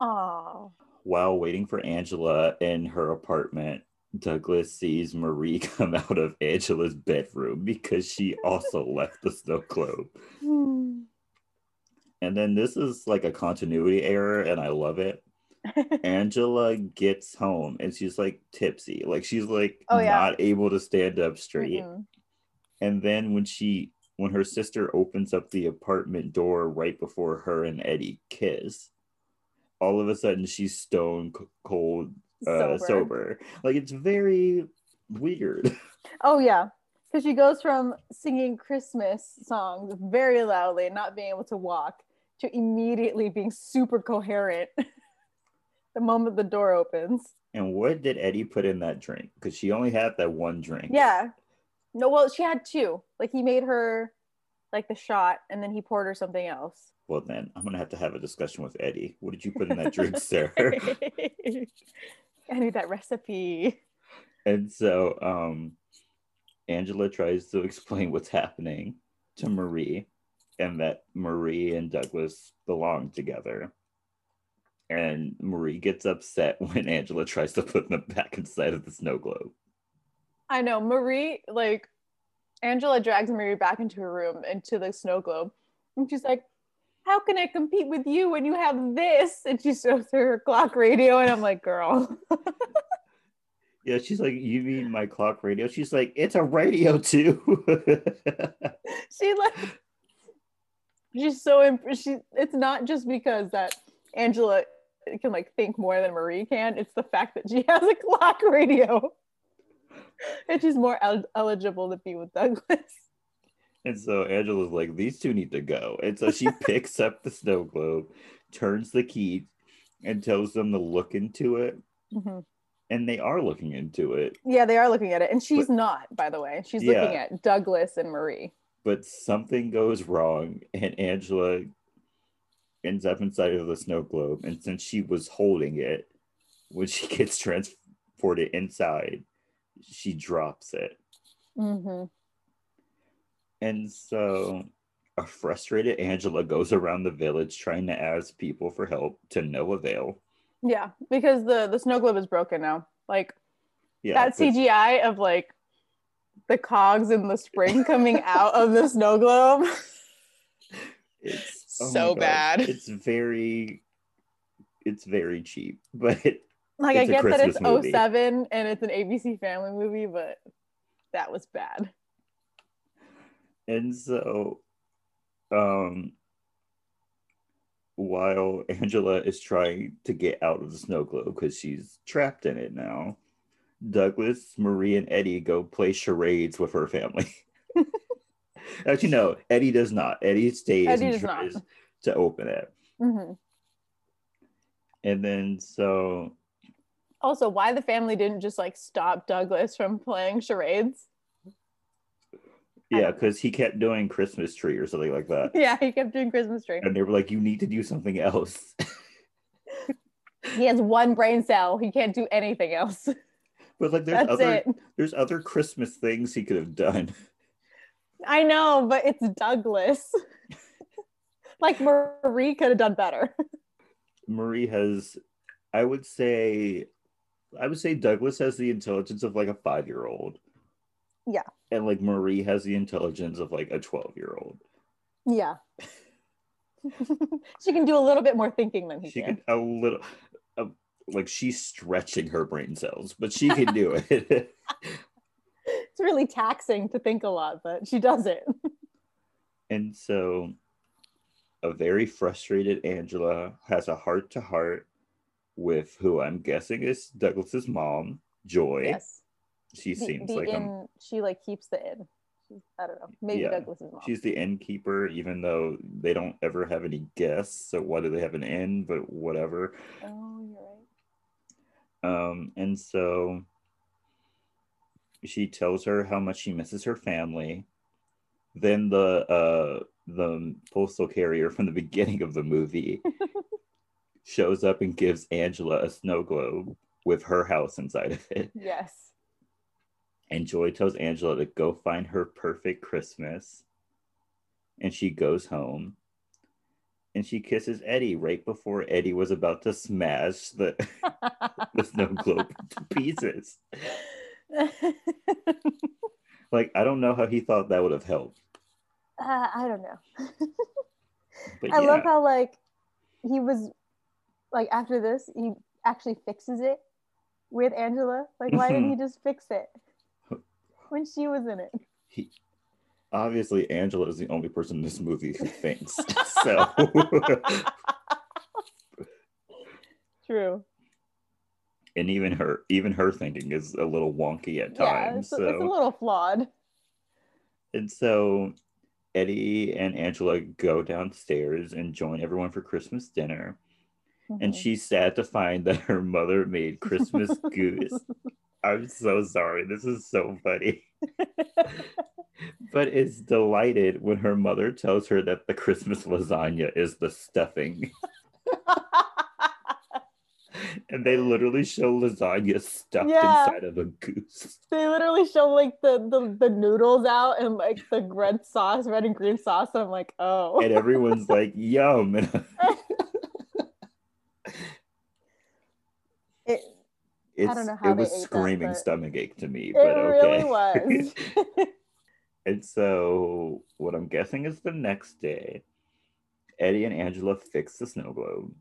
Oh, While waiting for Angela in her apartment, Douglas sees Marie (laughs) come out of Angela's bedroom because she also (laughs) left the snow globe. Hmm. And then this is like a continuity error, and I love it. Angela gets home and she's like tipsy. Like she's like Oh, yeah. not able to stand up straight. Mhm. And then when she when her sister opens up the apartment door right before her and Eddie kiss, all of a sudden she's stone c- cold uh, Sober. sober. Like it's very weird. (laughs) Oh yeah, because she goes from singing Christmas songs very loudly and not being able to walk to immediately being super coherent (laughs) the moment the door opens. And what did Eddie put in that drink? Because she only had that one drink. Yeah. No, well, she had two. Like he made her like the shot, and then he poured her something else. Well, then I'm gonna have to have a discussion with Eddie. What did you put in that drink, (laughs) Sarah? I need that recipe. and so, um, Angela tries to explain what's happening to Marie, and that Marie and Douglas belong together. And Marie gets upset (laughs) when Angela tries to put them back inside of the snow globe. I know Marie, like Angela drags Marie back into her room into the snow globe, and she's like, "How can I compete with you when you have this?" And she shows her her clock radio, and I'm like, "Girl, (laughs) Yeah, she's like, "You mean my clock radio?" She's like, "It's a radio too." (laughs) she like she's so imp- she. It's not just because that Angela can like think more than Marie can. It's the fact that she (laughs) has a clock radio, and she's more el- eligible to be with Douglas. And so Angela's like, these two need to go. And so she (laughs) picks up the snow globe, turns the key, and tells them to look into it. Mhm. And they are looking into it. Yeah, they are looking at it, and she's not. By the way, she's looking at Douglas and Marie. But something goes wrong, and Angela ends up inside of the snow globe. And since she was holding it, when she (laughs) gets transported inside, she drops it. Mm-hmm. And so a frustrated Angela goes around the village trying to ask people for help to no avail. Yeah, because the the snow globe is broken now. Like Yeah, that CGI of like the cogs in the spring coming out of the snow globe. (laughs) It's oh So bad. It's very, it's very cheap, (laughs) but Like I It's a get that it's movie. 07 and it's an ABC family movie, but that was bad. and so, um, while Angela is trying to get out of the snow globe because she's trapped in it now, Douglas, Marie, and Eddie go play charades with her family. (laughs) Actually, no, Eddie does not. Eddie stays Eddie and does not. to open it. Mhm. And then so Also, why the family didn't just like stop Douglas from playing charades? Yeah, because he kept doing Christmas tree or something like that. (laughs) Yeah, he kept doing Christmas tree. And they were like, you need to do something else. He has one brain cell. He can't do anything else. but like there's That's other it. there's other Christmas things he could have done. I know, but it's Douglas. (laughs) like Marie could have done better. Marie has I would say I would say Douglas has the intelligence of like a five year old. Yeah. And like Marie has the intelligence of like a 12 year old. Yeah. (laughs) she can do a little bit more thinking than he She can. could a little like she's stretching her brain cells, but she can do it. (laughs) It's really taxing to think a lot, but she does it. And so a very frustrated Angela has a heart to heart with who I'm guessing is Douglas's mom, Joy. Yes. She The, seems the like inn, she like keeps the inn. She's, I don't know. Maybe Yeah. Douglas's mom. she's the innkeeper, even though they don't ever have any guests. So why do they have an inn? But whatever. oh, you're right. Um, and so she tells her how much she misses her family. Then the uh the postal carrier from the (laughs) beginning of the movie (laughs) shows up and gives Angela a snow globe with her house inside of it. Yes. And Joy tells Angela to go find her perfect Christmas. And she goes home. And she kisses Eddie right before Eddie was about to smash the, (laughs) the snow globe to pieces. (laughs) Like, I don't know how he thought that would have helped. Uh, I don't know. But I yeah, love how like he was like after this, he actually fixes it with Angela. Like, why didn't he just fix it when she was in it? He obviously Angela is the only person in this movie who thinks. (laughs) so True. And even her even her thinking is a little wonky at Yeah, times. it's, so it's a little flawed. And so Eddie and Angela go downstairs and join everyone for Christmas dinner. And Mhm. she's sad to find that her mother made Christmas (laughs) goose. I'm so sorry. This is so funny. (laughs) but is delighted when her mother tells her that the Christmas lasagna is the stuffing. And they literally show lasagna stuffed Yeah. inside of a goose. they literally show like the, the the noodles out and like the red sauce, red and green sauce, and I'm like, oh. And everyone's like, (laughs) yum. (laughs) It, it's, don't know how it was that, screaming but- stomach ache to me, but okay. really was. (laughs) and so, what I'm guessing is the next day, Eddie and Angela fix the snow globe.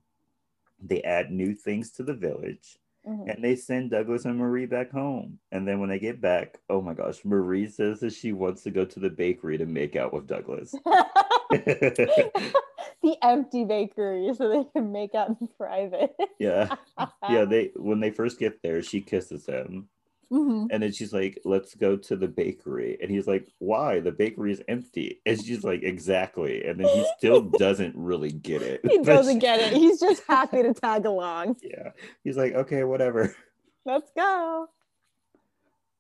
They add new things to the village Mhm. and they send Douglas and Marie back home. And then when they get back, oh my gosh, Marie says that she wants to go to the bakery to make out with Douglas. (laughs) the empty bakery so they can make out in private. yeah. (laughs) Yeah, they when they first get there, she kisses him. Mhm. And then she's like, let's go to the bakery. And he's like, why? The bakery is empty. And she's like, exactly. And then he still (laughs) doesn't really get it. He (laughs) doesn't she- get it. He's just happy to tag along. Yeah. He's like, okay, whatever. (laughs) Let's go.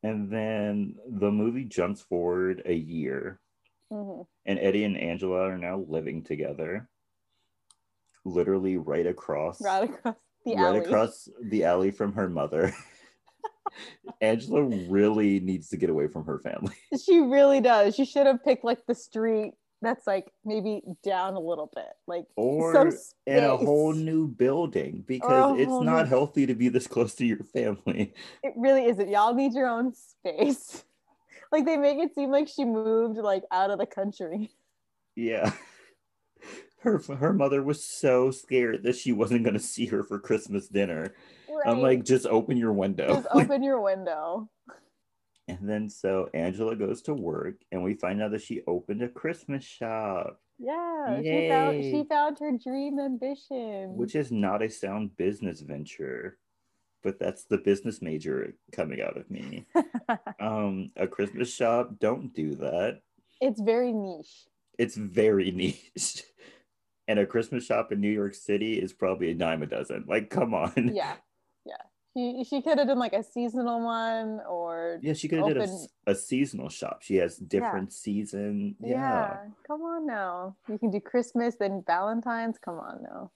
And then the movie jumps forward a year, Mhm. and Eddie and Angela are now living together, literally right across, Right across the right alley. across the alley from her mother. Angela really needs to get away from her family. (laughs) She really does. She should have picked like the street that's like maybe down a little bit, like Or some in a whole new building because it's not new- healthy to be this close to your family. It really isn't. Y'all need your own space. (laughs) Like they make it seem like she moved like out of the country. Yeah. Her her mother was so scared that she wasn't going to see her for Christmas dinner. I'm like, just open your window. just (laughs) open your window. and then so Angela goes to work, and we find out that she opened a Christmas shop, Yeah, she found she found her dream ambition. which is not a sound business venture, but that's the business major coming out of me. (laughs) um, a Christmas shop, don't do that. it's very niche. It's very (laughs) niche. And a Christmas shop in New York City is probably a dime a dozen. Like, come on. Yeah, yeah. She she could have done like a seasonal one or Yeah, she could have did a, Open- a seasonal shop. She has different season. yeah. Yeah. Come on now, you can do Christmas then Valentine's. Come on now,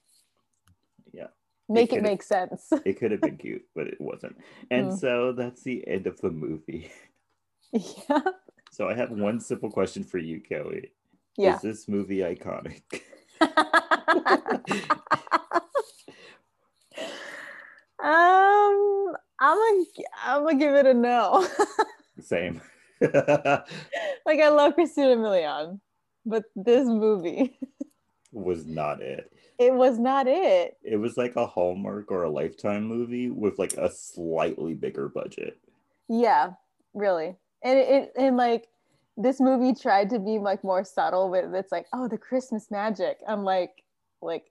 Yeah. make it could've- make sense. (laughs) It could have been cute, but it wasn't. And Mm. so that's the end of the movie. (laughs) yeah, So I have one simple question for you, Kelley. yeah. Is this movie iconic? (laughs) um, I'm gonna I'm gonna give it a no. (laughs) Same. (laughs) like I love Christina Milian, but this movie, (laughs) was not it. it was not it. It was like a Hallmark or a Lifetime movie with like a slightly bigger budget. Yeah, really. And it, it and like this movie tried to be like more subtle with it's like, oh, the Christmas magic. Unlike like like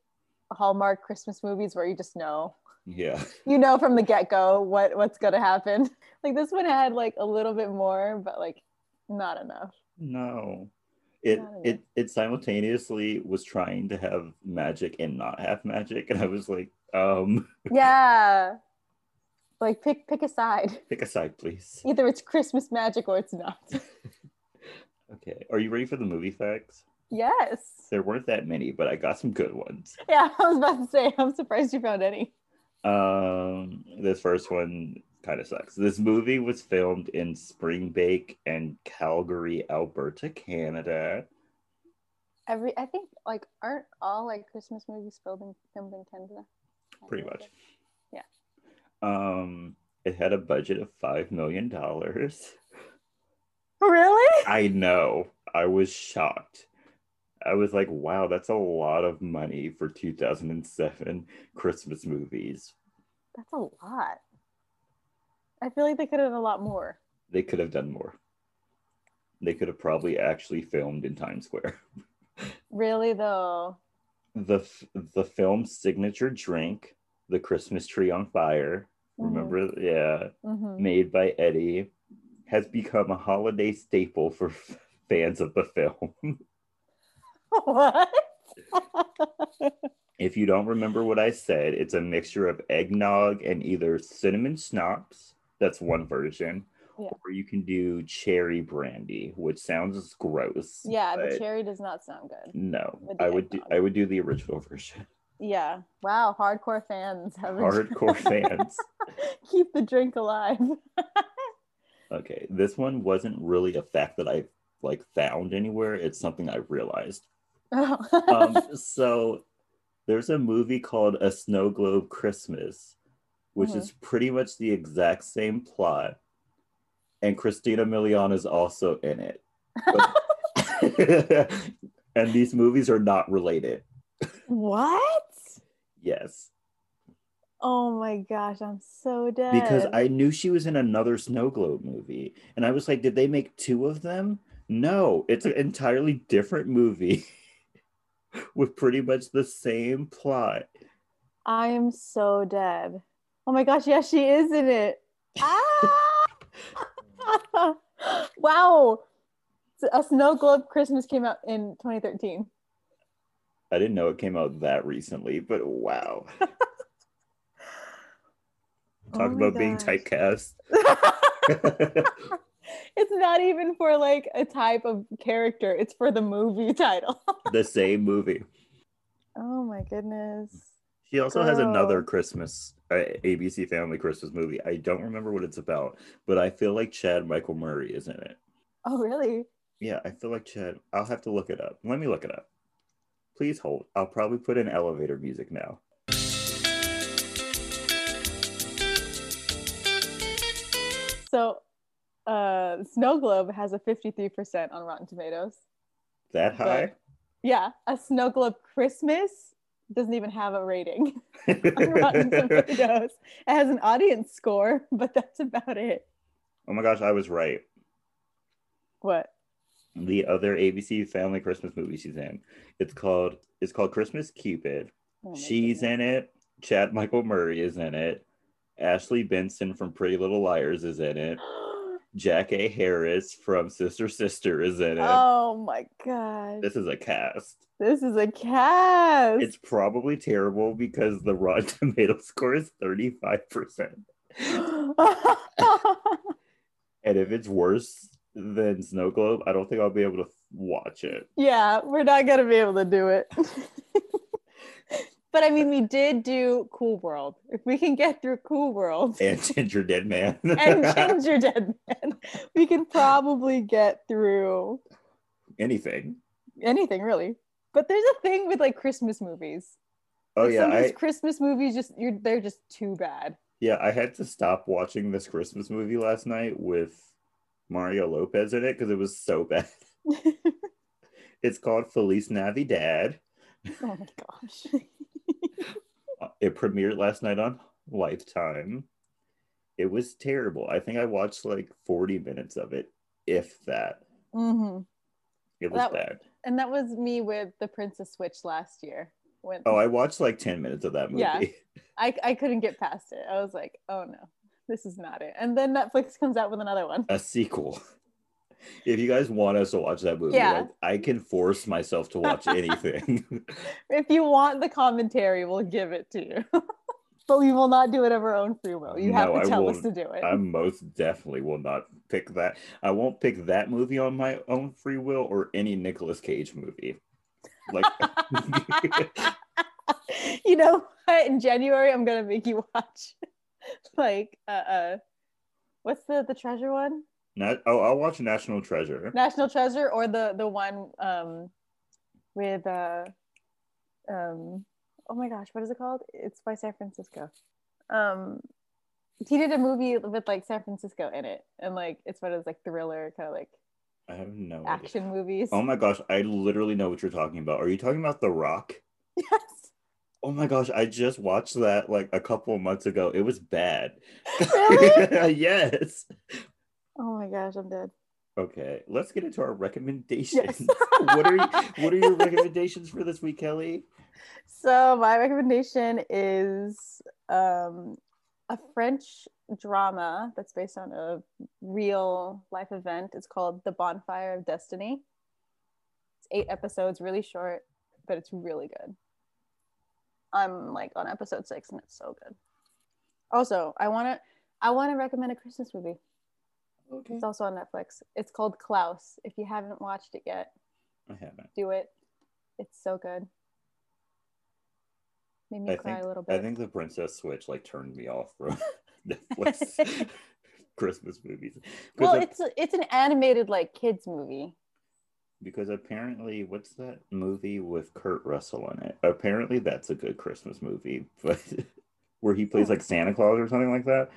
Hallmark Christmas movies where you just know. Yeah. (laughs) You know from the get-go what what's gonna happen. (laughs) Like this one had like a little bit more, but like not enough. No. It enough. it it simultaneously was trying to have magic and not have magic. And I was like, um, (laughs) Yeah. Like pick pick a side. pick a side, please. Either it's Christmas magic or it's not. Okay. Are you ready for the movie facts? yes. There weren't that many, but I got some good ones. Yeah, (laughs) I was about to say, I'm surprised you found any. Um, this first one kind of sucks. This movie was filmed in Springbank and Calgary, Alberta, Canada. Every I think like aren't all like Christmas movies filmed in filmed in Canada? Pretty much. Yeah. Um, it had a budget of five million dollars. Really? (laughs) I know. I was shocked. I was like, wow, that's a lot of money for 2007 Christmas movies. That's a lot. I feel like they could have done a lot more. They could have done more. They could have probably actually filmed in Times Square. (laughs) Really though. the f- the film's signature drink, the Christmas tree on fire. Mhm. Remember, yeah, Mhm. made by Eddie, has become a holiday staple for f- (laughs) fans of the film. what? if you don't remember what I said, it's a mixture of eggnog and either cinnamon schnapps. That's one version. Yeah. Or you can do cherry brandy, which sounds gross. yeah, the but cherry does not sound good. No, I would do I would do the original version. Yeah. Wow, hardcore fans Hardcore fans. (laughs) keep the drink alive. (laughs) Okay, this one wasn't really a fact that I like found anywhere. It's something I realized. Um, (laughs) so there's a movie called A Snow Globe Christmas, which Mhm. is pretty much the exact same plot, and Christina Milian is also in it. But- (laughs) (laughs) and these movies are not related. what? Yes, Oh my gosh, I'm so dead. because I knew she was in another Snow Globe movie, and I was like, did they make two of them? No, it's an entirely different movie (laughs) with pretty much the same plot. I am so dead. Oh my gosh, yes, she is in it. Ah! (laughs) wow. A Snow Globe Christmas came out in 2013. I didn't know it came out that recently, but wow. (laughs) Oh Talk my about being typecast. (laughs) (laughs) it's not even for like a type of character, it's for the movie (laughs) title. the same movie. oh my goodness. She also has another Christmas uh, ABC Family Christmas movie. I don't remember what it's about, but I feel like Chad Michael Murray is in it. Oh, really? Yeah, I feel like Chad. I'll have to look it up. Let me look it up. Please hold. I'll probably put in elevator music now. So, uh, Snow Globe has a 53% on Rotten Tomatoes. That high? Yeah, a Snow Globe Christmas doesn't even have a rating (laughs) on (laughs) Rotten Tomatoes. It has an audience score, but that's about it. oh my gosh, I was right. What? The other ABC Family Christmas movie she's in. It's called it's called Christmas Cupid. Oh She's goodness. in it. Chad Michael Murray is in it. Ashley Benson from Pretty Little Liars is in it. (gasps) Jackée Harris from Sister Sister is in it. oh my god. This is a cast. This is a cast. It's probably terrible because the Rotten (laughs) Tomato score is 35%. (laughs) And if it's worse than Snow Globe, I don't think I'll be able to watch it. yeah, we're not gonna be able to do it. (laughs) but I mean, we did do Cool World. If we can get through Cool World And Gingerdead Man. (laughs) and Ginger Dead Man, we can probably get through Anything. anything really. But there's a thing with like Christmas movies. Oh Like, yeah, some of these I Christmas movies just you're they're just too bad. yeah, I had to stop watching this Christmas movie last night with Mario Lopez in it because it was so bad. (laughs) It's called Feliz Navidad. oh my gosh. (laughs) It premiered last night on Lifetime. It was terrible. I think I watched like 40 minutes of it, if that. hmm It was That- bad. And that was me with the Princess Switch last year. When Oh, I watched like 10 minutes of that movie. Yeah. (laughs) I, I couldn't get past it. I was like, oh no, this is not it. And then Netflix comes out with another one. A sequel. If you guys want us to watch that movie, Yeah. like, I can force myself to watch anything. (laughs) If you want the commentary, we'll give it to you. (laughs) but we will not do it of our own free will. You have to I tell us to do it. I most definitely will not pick that. I won't pick that movie on my own free will or any Nicolas Cage movie. Like, (laughs) you know what? In January, I'm gonna make you watch like uh, uh what's the the treasure one? Not, oh, I'll watch National Treasure. National Treasure or the the one um with uh um oh my gosh, what is it called? It's by San Francisco. Um he did a movie with like San Francisco in it and like it's one of those like thriller kind of like I have no idea. action movies. Oh my gosh, I literally know what you're talking about. Are you talking about The Rock? (laughs) yes. Oh my gosh, I just watched that like a couple of months ago. It was bad. (laughs) Really? (laughs) yes. Oh my gosh, I'm dead. Okay, let's get into our recommendations. Yes. (laughs) what are you, what are your (laughs) recommendations for this week, Kelley? So my recommendation is um, a French drama that's based on a real life event. It's called The Bonfire of Destiny. It's eight episodes, really short, but it's really good. I'm like on episode six, and it's so good. Also, I want to I want to recommend a Christmas movie. Okay. It's also on Netflix. It's called Klaus. If you haven't watched it yet, I haven't. do it. It's so good. Made me I cry think a little bit. I think the Princess Switch like turned me off from (laughs) Netflix (laughs) Christmas movies. well, it's a, it's an animated like kids movie. because apparently what's that movie with Kurt Russell in it? Apparently that's a good Christmas movie, but (laughs) where he plays like Santa Claus or something like that.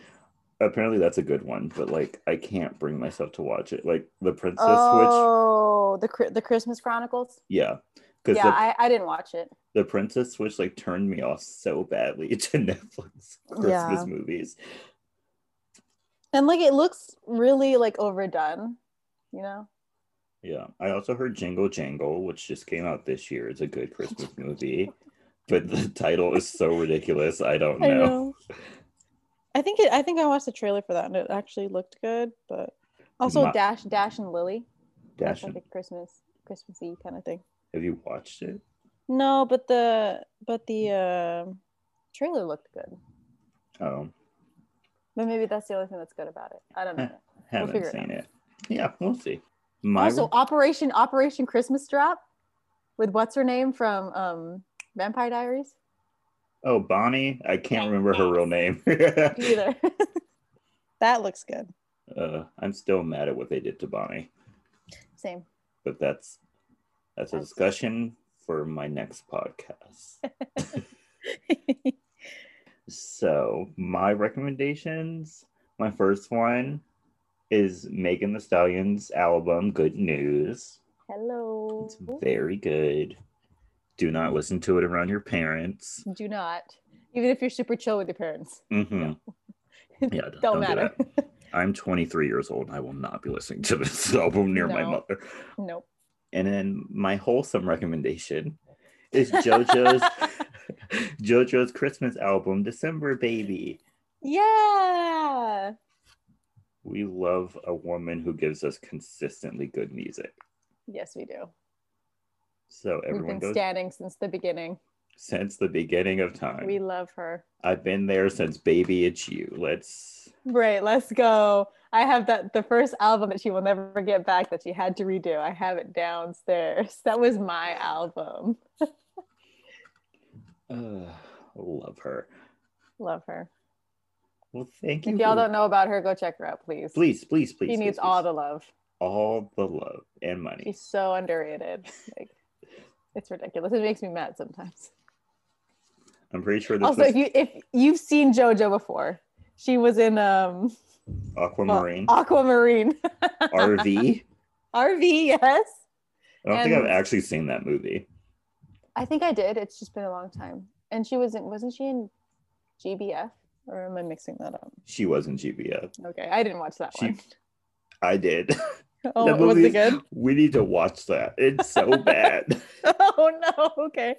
Apparently that's a good one, but like I can't bring myself to watch it. Like the Princess Switch, Oh, the the Christmas Chronicles. yeah, because Yeah, the, I, I didn't watch it. the Princess Switch like turned me off so badly (laughs) to Netflix Christmas Yeah. movies. And like it looks really like overdone, you know. Yeah, I also heard Jingle Jangle, which just came out this year. It's a good Christmas movie, but the title is so ridiculous. I don't (laughs) know. I think it. I think I watched the trailer for that, and it actually looked good. But also My- Dash, Dash, and Lily. Dash, like a Christmas, Christmassy kind of thing. have you watched it? No, but the but the uh, trailer looked good. Oh, But maybe that's the only thing that's good about it. I don't know. haven't it seen out. it. Yeah, we'll see. My also, Operation Operation Christmas Drop with what's her name from um, Vampire Diaries. Oh Bonnie, I can't remember her real name. (laughs) Either. (laughs) that looks good. uh, I'm still mad at what they did to Bonnie, Same. but that's that's a discussion for my next podcast. (laughs) So, my recommendations, my first one is Megan Thee Stallion's album, Good News. Hello. It's very good. Do not listen to it around your parents. Do not. Even if you're super chill with your parents. Mm-hmm. Yeah, (laughs) don't, Don't do matter. that. (laughs) I'm 23 years old. And I will not be listening to this (laughs) album near my mother. nope. And then my wholesome recommendation is JoJo's JoJo's Christmas album, December Baby. Yeah. We love a woman who gives us consistently good music. Yes, we do. So We've been goes standing since the beginning. since the beginning of time. We love her. I've been there since Baby It's You. Let's Right, let's go. I have that the first album that she will never get back that she had to redo. I have it downstairs. (laughs) That was my album. (sighs) uh, love her. Love her. Well, thank you. If y'all for- don't know about her, go check her out, please. please, please, please. She needs please, all the love. all the love and money. She's so underrated. (laughs) Like it's ridiculous. It makes me mad sometimes. I'm pretty sure this Also, was if you if you've seen JoJo before, she was in um Aquamarine Aquamarine. (laughs) RV. RV, yes. I don't think I've actually seen that movie. I think I did. It's just been a long time. And she was in wasn't she in GBF? Or am I mixing that up? She was in GBF. Okay, I didn't watch that She- one. I did. (laughs) Oh, That was movie it good? We need to watch that. It's so (laughs) bad. Oh no, okay.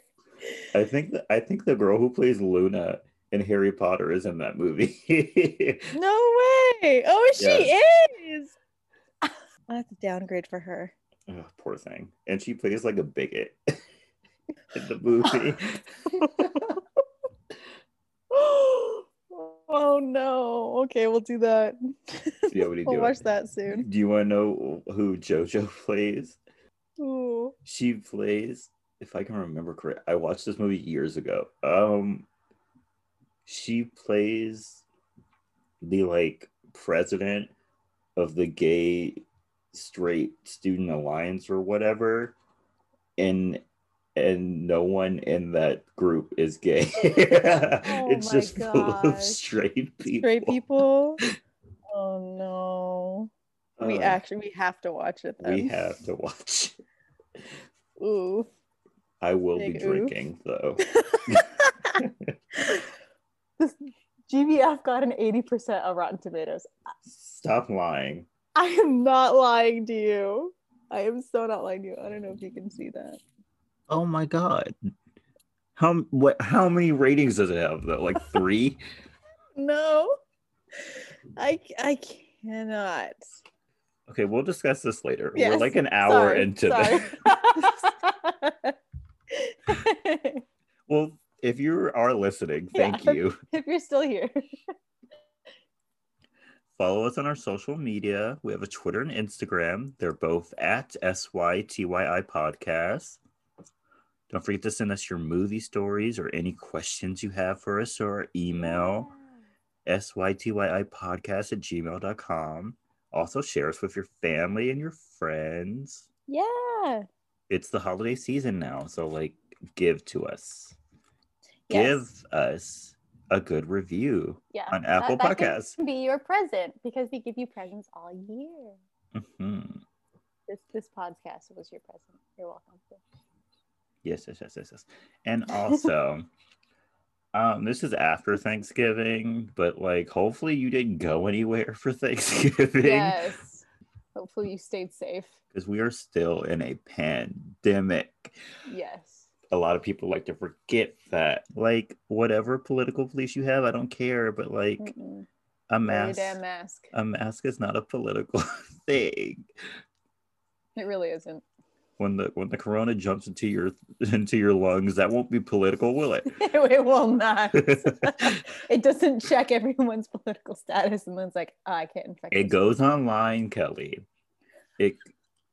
I think that I think the girl who plays Luna in Harry Potter is in that movie. (laughs) No way. Oh, she is. (laughs) That's a downgrade for her. Ugh, poor thing. And she plays like a bigot in the movie. Oh no. Okay, we'll do that. (laughs) Yeah, what do you (laughs) we'll do? watch that soon. Do you want to know who JoJo (laughs) plays? Ooh. She plays, if I can remember correct, I watched this movie years ago. Um, she plays the like president of the gay straight student alliance or whatever, and and no one in that group is gay. (laughs) it's my just full of straight people. Straight people. (laughs) Oh no. we Uh, actually we have to watch it then. we have to watch. Ooh. I will be Big oof. drinking though. (laughs) this GBF got an 80% of Rotten Tomatoes. Stop lying. I am not lying to you. I am so not lying to you. I don't know if you can see that. Oh my god. How what how many ratings does it have though? Like 3? (laughs) No. I I cannot. okay, we'll discuss this later. We're like an hour Sorry, into sorry. this. (laughs) Well, if you are listening, Yeah. thank you. (laughs) if you're still here. Follow us on our social media. We have a Twitter and Instagram. They're both at SYTYI Podcast. Don't forget to send us your movie stories or any questions you have for us or our email, SYTYI Podcast at gmail.com. Also, share us with your family and your friends. Yeah. It's the holiday season now, so like, give to us. Yes. Give us a good review Yeah. on Apple that, that Podcasts. can be your present because we give you presents all year. Mhm. This this podcast was your present. You're welcome. Yes, yes, yes, yes, yes. And (laughs) also, um, this is after Thanksgiving, but like hopefully you didn't go anywhere for (laughs) Thanksgiving. Yes. Hopefully you stayed safe. Because we are still in a pandemic. Yes. A lot of people like to forget that. Like, whatever political beliefs you have, I don't care, but like Mm-mm. a mask damn mask. a mask is not a political (laughs) thing. It really isn't. When the when the corona jumps into your (laughs) into your lungs, that won't be political, will it? (laughs) it will not. (laughs) it doesn't check everyone's political status and then it's like, oh, I can't infect it goes online Kelley it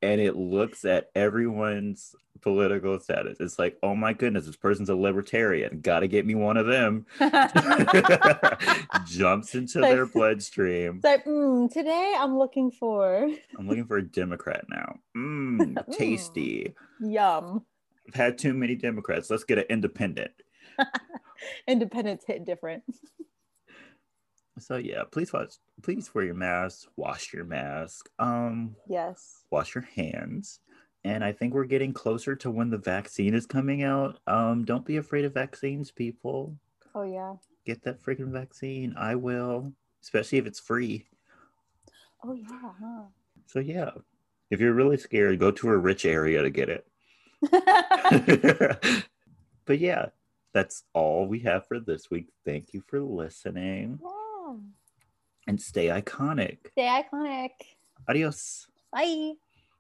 and it looks at everyone's political status. It's like oh my goodness this person's a libertarian. Gotta get me one of them. (laughs) (laughs) Jumps into Like- their bloodstream. It's like, mm, today I'm looking for (laughs) i'm looking for a democrat now. Mm, tasty. yum. i've had too many democrats. Let's get an independent. Independence hit different. So yeah please watch please wear your mask wash your mask um Yes. wash your hands. And I think we're getting closer to when the vaccine is coming out. Um, don't be afraid of vaccines, people. Oh yeah. Get that freaking vaccine. I will, especially if it's free. Oh yeah. So yeah, if you're really scared, go to a rich area to get it. (laughs) (laughs) But yeah, that's all we have for this week. Thank you for listening. And stay iconic. Stay iconic. Adios. Bye.